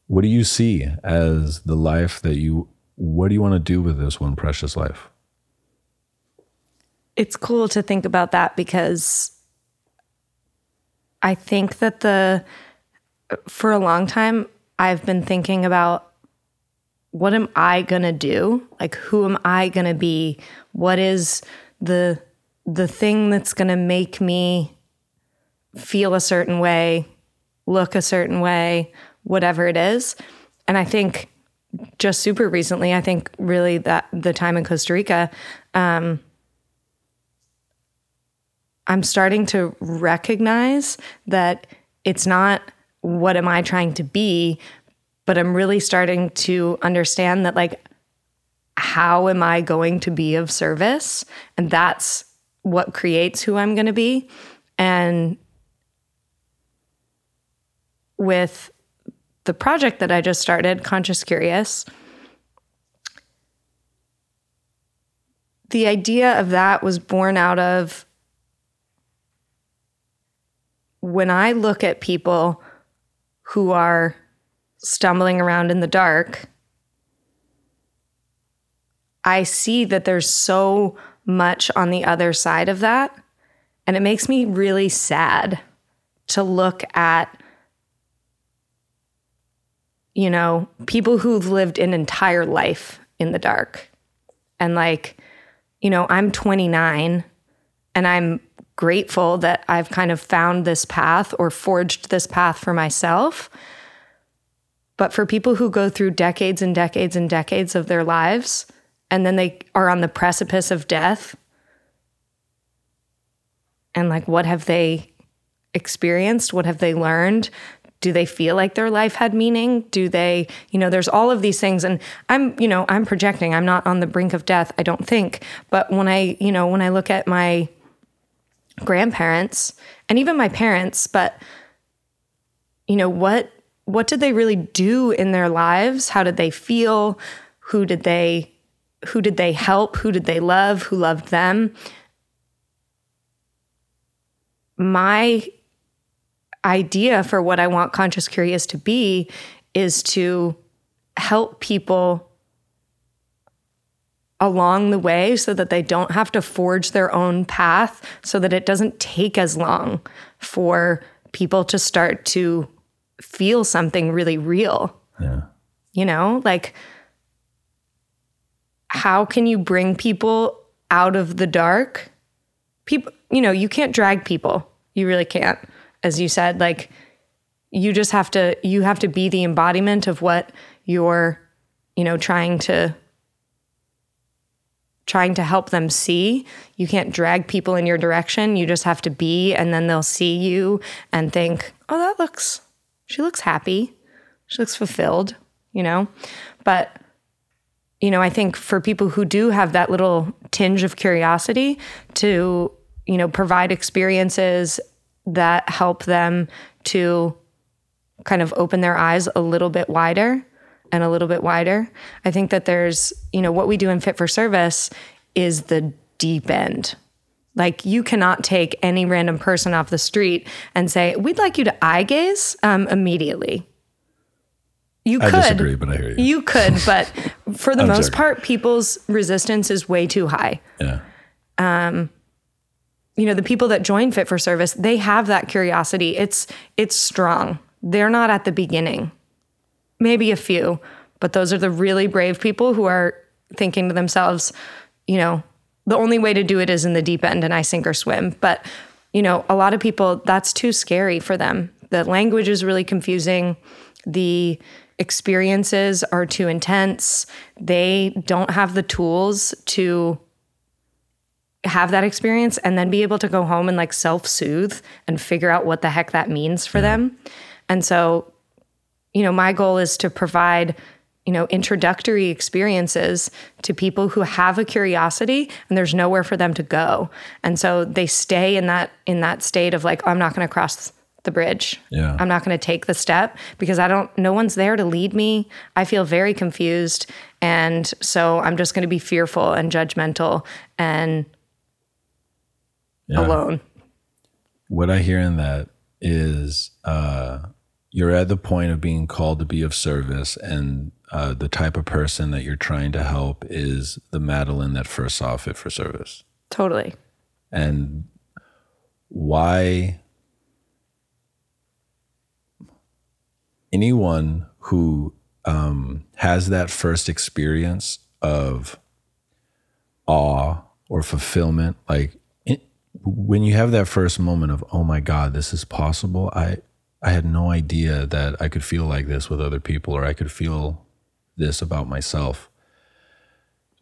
What do you see as the life that you what do you want to do with this one precious life? It's cool to think about that because i think that the for a long time i've been thinking about what am i going to do like who am i going to be what is the the thing that's going to make me feel a certain way, look a certain way, whatever it is. And I think just super recently, I think really that the time in Costa Rica, um, I'm starting to recognize that it's not what am I trying to be, but I'm really starting to understand that like how am I going to be of service? And that's what creates who I'm going to be. And with the project that I just started, Conscious Curious, the idea of that was born out of when I look at people who are stumbling around in the dark I see that there's so much on the other side of that. And it makes me really sad to look at, you know, people who've lived an entire life in the dark. And like, you know, I'm 29 and I'm grateful that I've kind of found this path or forged this path for myself. But for people who go through decades and decades and decades of their lives, and then they are on the precipice of death and like what have they experienced? What have they learned? Do they feel like their life had meaning? Do they you know there's all of these things and i'm you know i'm projecting. I'm not on the brink of death i don't think. But when i you know when i look at my grandparents and even my parents but you know what what did they really do in their lives how did they feel who did they who did they help? Who did they love? Who loved them? My idea for what I want Conscious Curious to be is to help people along the way so that they don't have to forge their own path, so that it doesn't take as long for people to start to feel something really real. Yeah. You know, like how can you bring people out of the dark? People, you know, you can't drag people. You really can't. As you said, like you just have to you have to be the embodiment of what you're, you know, trying to trying to help them see. You can't drag people in your direction. You just have to be and then they'll see you and think, "Oh, that looks she looks happy. She looks fulfilled," you know? But you know, I think for people who do have that little tinge of curiosity to, you know, provide experiences that help them to kind of open their eyes a little bit wider and a little bit wider. I think that there's, you know, what we do in Fit for Service is the deep end. Like you cannot take any random person off the street and say, "We'd like you to eye gaze um, immediately." You I could disagree, but I hear you. You could, but for the most joking. part, people's resistance is way too high. yeah. Um, You know, the people that join Fit for Service, they have that curiosity. It's it's strong. They're not at the beginning. Maybe a few, but those are the really brave people who are thinking to themselves, you know, the only way to do it is in the deep end and I sink or swim. But, you know, a lot of people, that's too scary for them. The language is really confusing. The experiences are too intense. They don't have the tools to have that experience and then be able to go home and like self soothe and figure out what the heck that means for them. And so, you know, my goal is to provide, you know, introductory experiences to people who have a curiosity and there's nowhere for them to go. And so they stay in that in that state of like, I'm not going to cross the bridge. Yeah. I'm not going to take the step because I don't no one's there to lead me. I feel very confused and so I'm just going to be fearful and judgmental and yeah. alone. What I hear in that is uh, you're at the point of being called to be of service, and uh, the type of person that you're trying to help is the Madeline that first saw fit for service. Totally. And why anyone who um, has that first experience of awe or fulfillment, like it, when you have that first moment of, oh my God, this is possible. I, I had no idea that I could feel like this with other people or I could feel this about myself.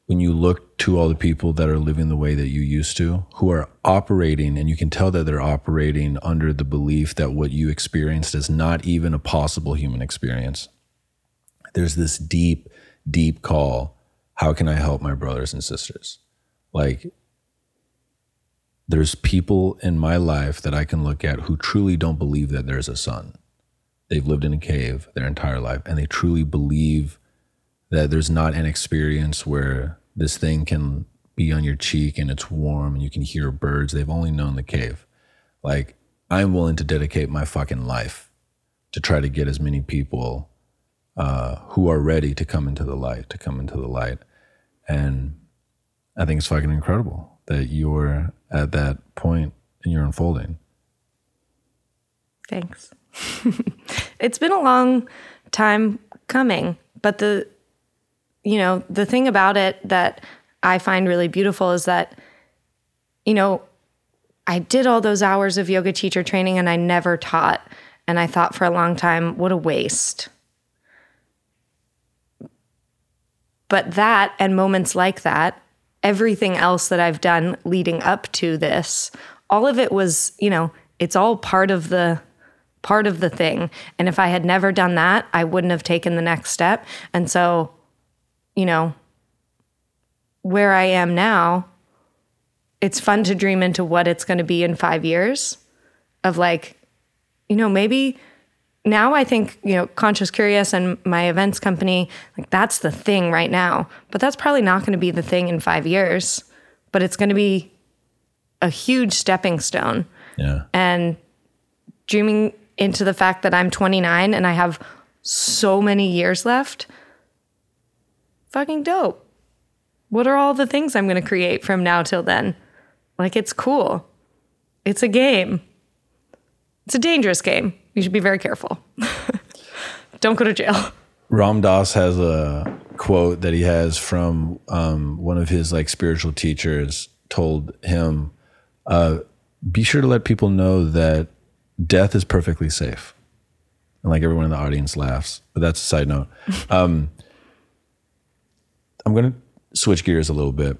When you look to all the people that are living the way that you used to, who are operating, and you can tell that they're operating under the belief that what you experienced is not even a possible human experience. There's this deep, deep call how can I help my brothers and sisters? Like, there's people in my life that I can look at who truly don't believe that there's a sun. They've lived in a cave their entire life and they truly believe that there's not an experience where this thing can be on your cheek and it's warm and you can hear birds. They've only known the cave. Like, I'm willing to dedicate my fucking life to try to get as many people uh, who are ready to come into the light, to come into the light. And I think it's fucking incredible that you're at that point in your unfolding. Thanks. it's been a long time coming, but the you know, the thing about it that I find really beautiful is that you know, I did all those hours of yoga teacher training and I never taught and I thought for a long time what a waste. But that and moments like that, everything else that I've done leading up to this, all of it was, you know, it's all part of the part of the thing. And if I had never done that, I wouldn't have taken the next step. And so, you know, where I am now, it's fun to dream into what it's going to be in 5 years of like, you know, maybe now I think, you know, Conscious Curious and my events company, like that's the thing right now. But that's probably not going to be the thing in 5 years, but it's going to be a huge stepping stone Yeah. and dreaming into the fact that I'm 29 and I have so many years left. Fucking dope. What are all the things I'm going to create from now till then? Like, it's cool. It's a game. It's a dangerous game. You should be very careful. Don't go to jail. Ram Dass has a quote that he has from um, one of his like spiritual teachers told him, uh, "Be sure to let people know that death is perfectly safe." And like everyone in the audience laughs, but that's a side note. Um, I'm going to switch gears a little bit.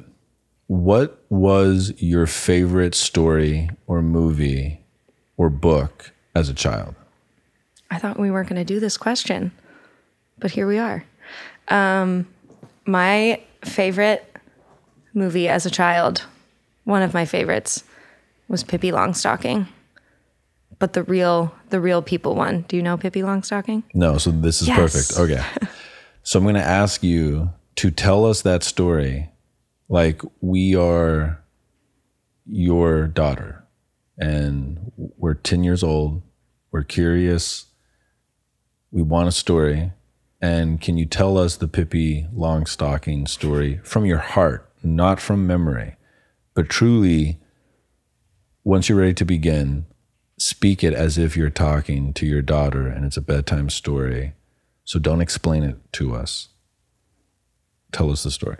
What was your favorite story or movie or book as a child? I thought we weren't going to do this question, but here we are. Um, my favorite movie as a child, one of my favorites, was Pippi Longstocking. But the real, the real people one. Do you know Pippi Longstocking? No, so this is Yes. perfect. Okay. so I'm going to ask you to tell us that story like we are your daughter and we're 10 years old. We're curious. We want a story. And can you tell us the Pippi Longstocking story from your heart, not from memory, but truly, once you're ready to begin, speak it as if you're talking to your daughter and it's a bedtime story. So don't explain it to us. Tell us the story.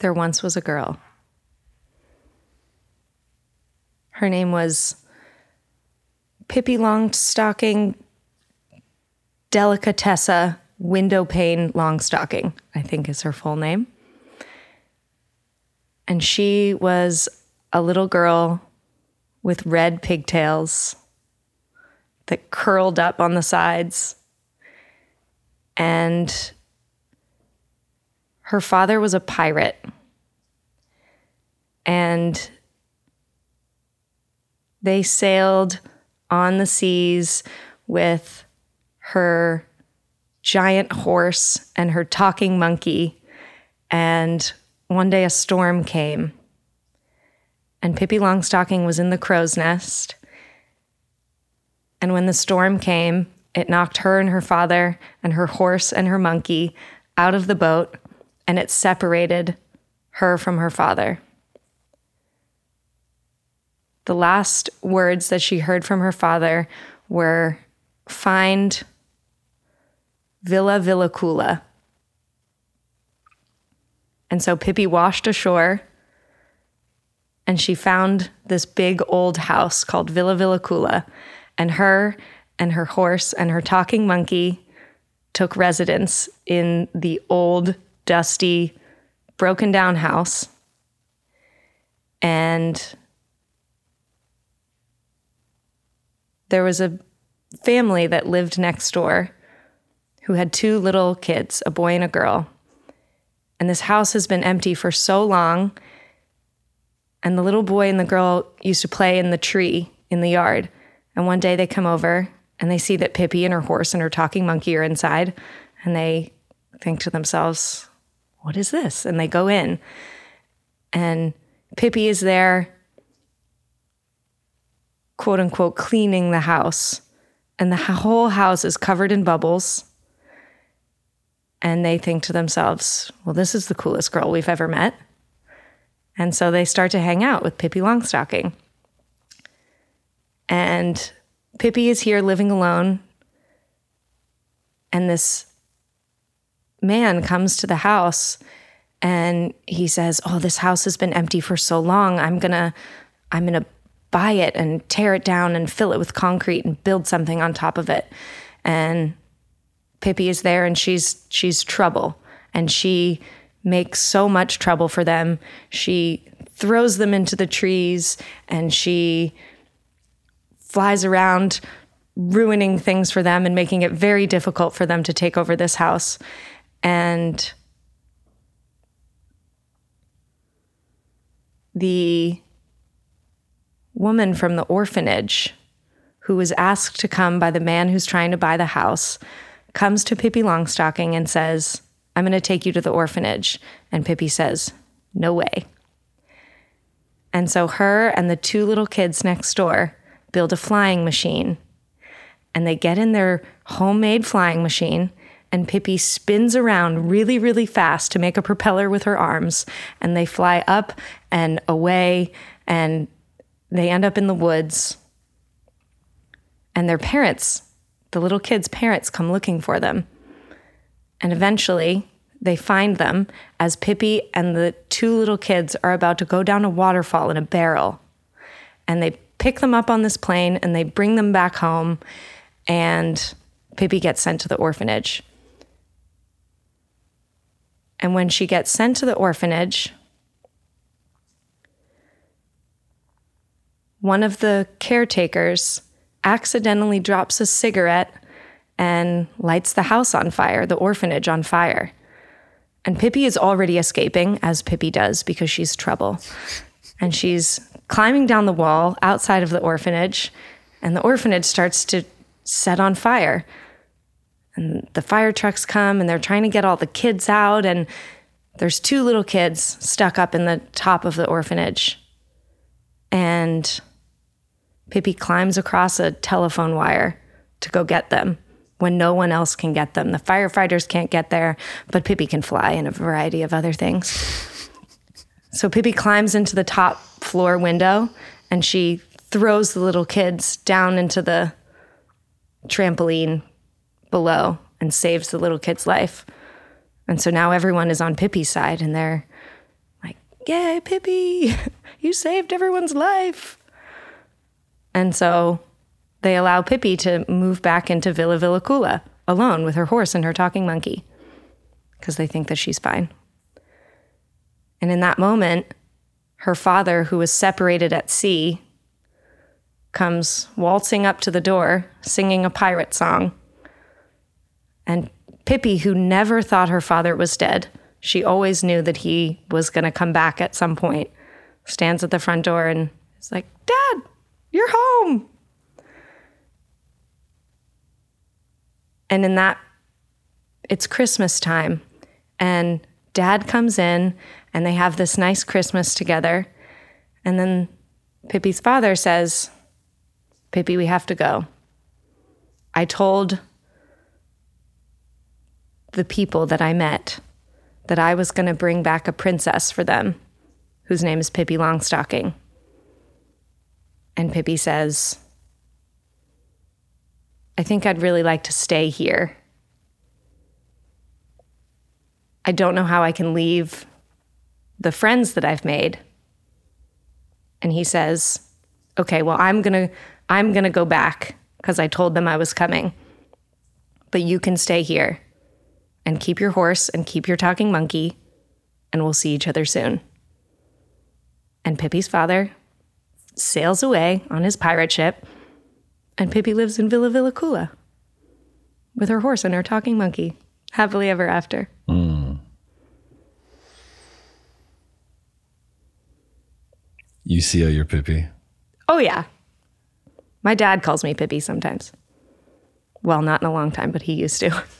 There once was a girl. Her name was Pippi Longstocking Delicatessa Windowpane Longstocking, I think is her full name. And she was a little girl with red pigtails that curled up on the sides. And her father was a pirate. And they sailed on the seas with her giant horse and her talking monkey. And one day a storm came. And Pippi Longstocking was in the crow's nest. And when the storm came, it knocked her and her father and her horse and her monkey out of the boat and it separated her from her father. The last words that she heard from her father were find Villa Villekulla. And so Pippi washed ashore and she found this big old house called Villa Villekulla. And her and her horse and her talking monkey took residence in the old, dusty, broken down house. And there was a family that lived next door who had two little kids, a boy and a girl. And this house has been empty for so long. And the little boy and the girl used to play in the tree in the yard. And one day they come over and they see that Pippi and her horse and her talking monkey are inside. And they think to themselves, What is this? And they go in. And Pippi is there, quote unquote, cleaning the house. And the whole house is covered in bubbles. And they think to themselves, Well, this is the coolest girl we've ever met. And so they start to hang out with Pippi Longstocking. And Pippi is here living alone. And this man comes to the house and he says, "Oh, this house has been empty for so long. I'm going to I'm going to buy it and tear it down and fill it with concrete and build something on top of it." And Pippi is there and she's she's trouble and she makes so much trouble for them. She throws them into the trees and she flies around ruining things for them and making it very difficult for them to take over this house. And the woman from the orphanage who was asked to come by the man who's trying to buy the house comes to Pippi Longstocking and says, I'm going to take you to the orphanage. And Pippi says, No way. And so her and the two little kids next door build a flying machine. And they get in their homemade flying machine, and Pippi spins around really, really fast to make a propeller with her arms. And they fly up and away, and they end up in the woods. And their parents, the little kids' parents, come looking for them. And eventually, they find them as Pippi and the two little kids are about to go down a waterfall in a barrel. And they pick them up on this plane and they bring them back home. And Pippi gets sent to the orphanage. And when she gets sent to the orphanage, one of the caretakers accidentally drops a cigarette and lights the house on fire, the orphanage on fire. And Pippi is already escaping, as Pippi does, because she's trouble. And she's climbing down the wall outside of the orphanage, and the orphanage starts to set on fire. And the fire trucks come and they're trying to get all the kids out, and there's two little kids stuck up in the top of the orphanage. And Pippi climbs across a telephone wire to go get them when no one else can get them. The firefighters can't get there, but Pippi can fly and a variety of other things. So Pippi climbs into the top floor window and she throws the little kids down into the trampoline below and saves the little kid's life. And so now everyone is on Pippi's side and they're like, Yay, Pippi, you saved everyone's life. And so they allow Pippi to move back into Villa Villekulla alone with her horse and her talking monkey because they think that she's fine. And in that moment, her father, who was separated at sea, comes waltzing up to the door, singing a pirate song. And Pippi, who never thought her father was dead, she always knew that he was going to come back at some point, stands at the front door and is like, Dad, you're home. And in that, it's Christmas time, and dad comes in, and they have this nice Christmas together. And then Pippi's father says, Pippi, we have to go. I told the people that I met that I was going to bring back a princess for them whose name is Pippi Longstocking. And Pippi says, I think I'd really like to stay here. I don't know how I can leave the friends that I've made. And he says, "Okay, well I'm going to I'm going to go back because I told them I was coming. But you can stay here and keep your horse and keep your talking monkey and we'll see each other soon." And Pippi's father sails away on his pirate ship and Pippi lives in Villa Villekulla with her horse and her talking monkey, happily ever after. Mm. You see how you're Pippi? Oh, yeah. My dad calls me Pippi sometimes. Well, not in a long time, but he used to.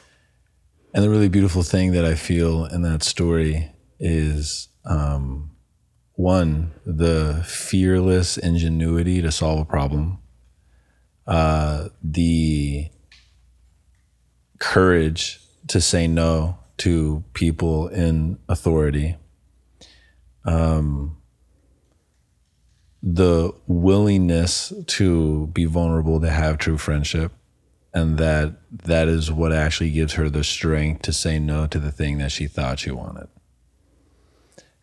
And the really beautiful thing that I feel in that story is um, one, the fearless ingenuity to solve a problem uh, the courage to say no to people in authority, um, the willingness to be vulnerable to have true friendship, and that that is what actually gives her the strength to say no to the thing that she thought she wanted.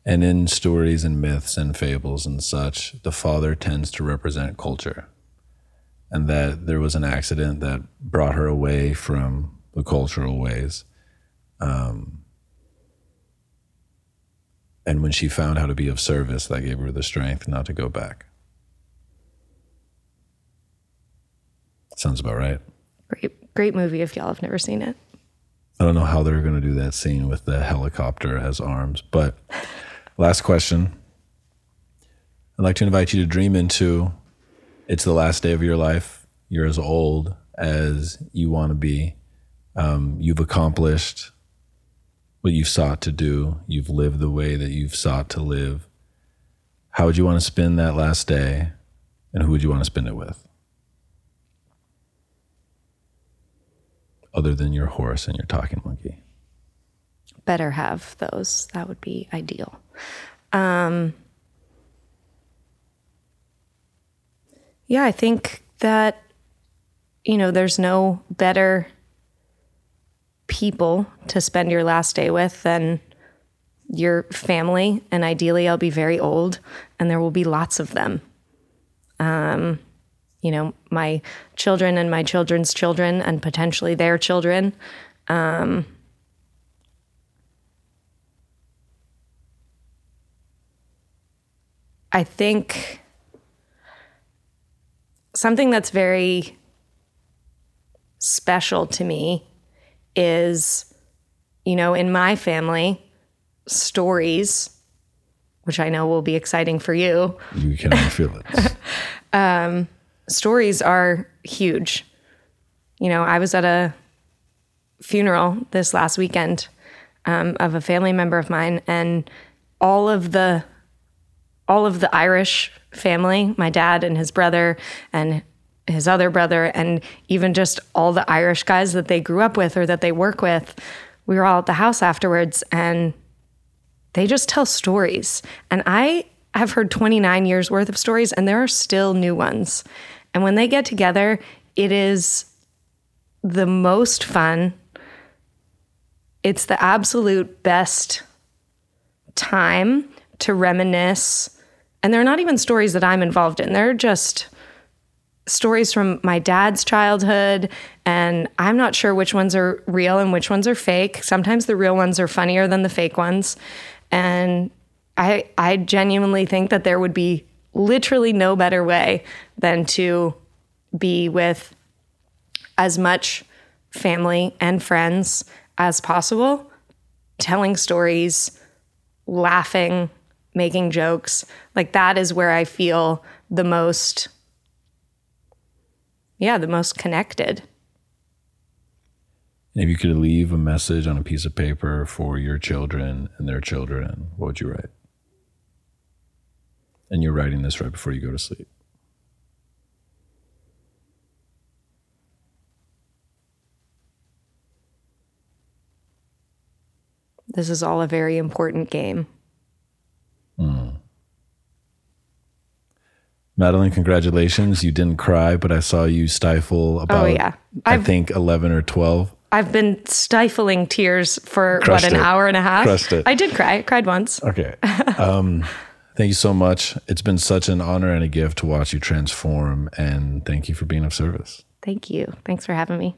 And in stories and myths and fables and such, the father tends to represent culture and that there was an accident that brought her away from the cultural ways. Um, and when she found how to be of service, that gave her the strength not to go back. Sounds about right. Great, great movie if y'all have never seen it. I don't know how they're going to do that scene with the helicopter as arms, but last question. I'd like to invite you to dream into it's the last day of your life. You're as old as you want to be. Um, you've accomplished what you've sought to do. You've lived the way that you've sought to live. How would you want to spend that last day? And who would you want to spend it with? Other than your horse and your talking monkey. Better have those. That would be ideal. Um, Yeah, I think that, you know, there's no better people to spend your last day with than your family. And ideally, I'll be very old and there will be lots of them. Um, you know, my children and my children's children and potentially their children. Um, I think something that's very special to me is, you know, in my family, stories, which I know will be exciting for you, You can feel it. stories are huge. You know, I was at a funeral this last weekend um, of a family member of mine, and all of the all of the Irish family, my dad and his brother and his other brother, and even just all the Irish guys that they grew up with or that they work with, we were all at the house afterwards, and they just tell stories. And I have heard 29 years worth of stories, and there are still new ones. And when they get together, it is the most fun. It's the absolute best time to reminisce. And they're not even stories that I'm involved in, they're just stories from my dad's childhood and I'm not sure which ones are real and which ones are fake. Sometimes the real ones are funnier than the fake ones. And I I genuinely think that there would be literally no better way than to be with as much family and friends as possible, telling stories, laughing, making jokes. Like that is where I feel the most yeah, the most connected. And if you could leave a message on a piece of paper for your children and their children, what would you write? And you're writing this right before you go to sleep. This is all a very important game. Madeline, congratulations. You didn't cry, but I saw you stifle about, Oh, yeah. I think, 11 or 12. I've been stifling tears for Crushed what an it. hour and a half. Crushed it. I did cry. I cried once. Okay. Um, thank you so much. It's been such an honor and a gift to watch you transform. And thank you for being of service. Thank you. Thanks for having me.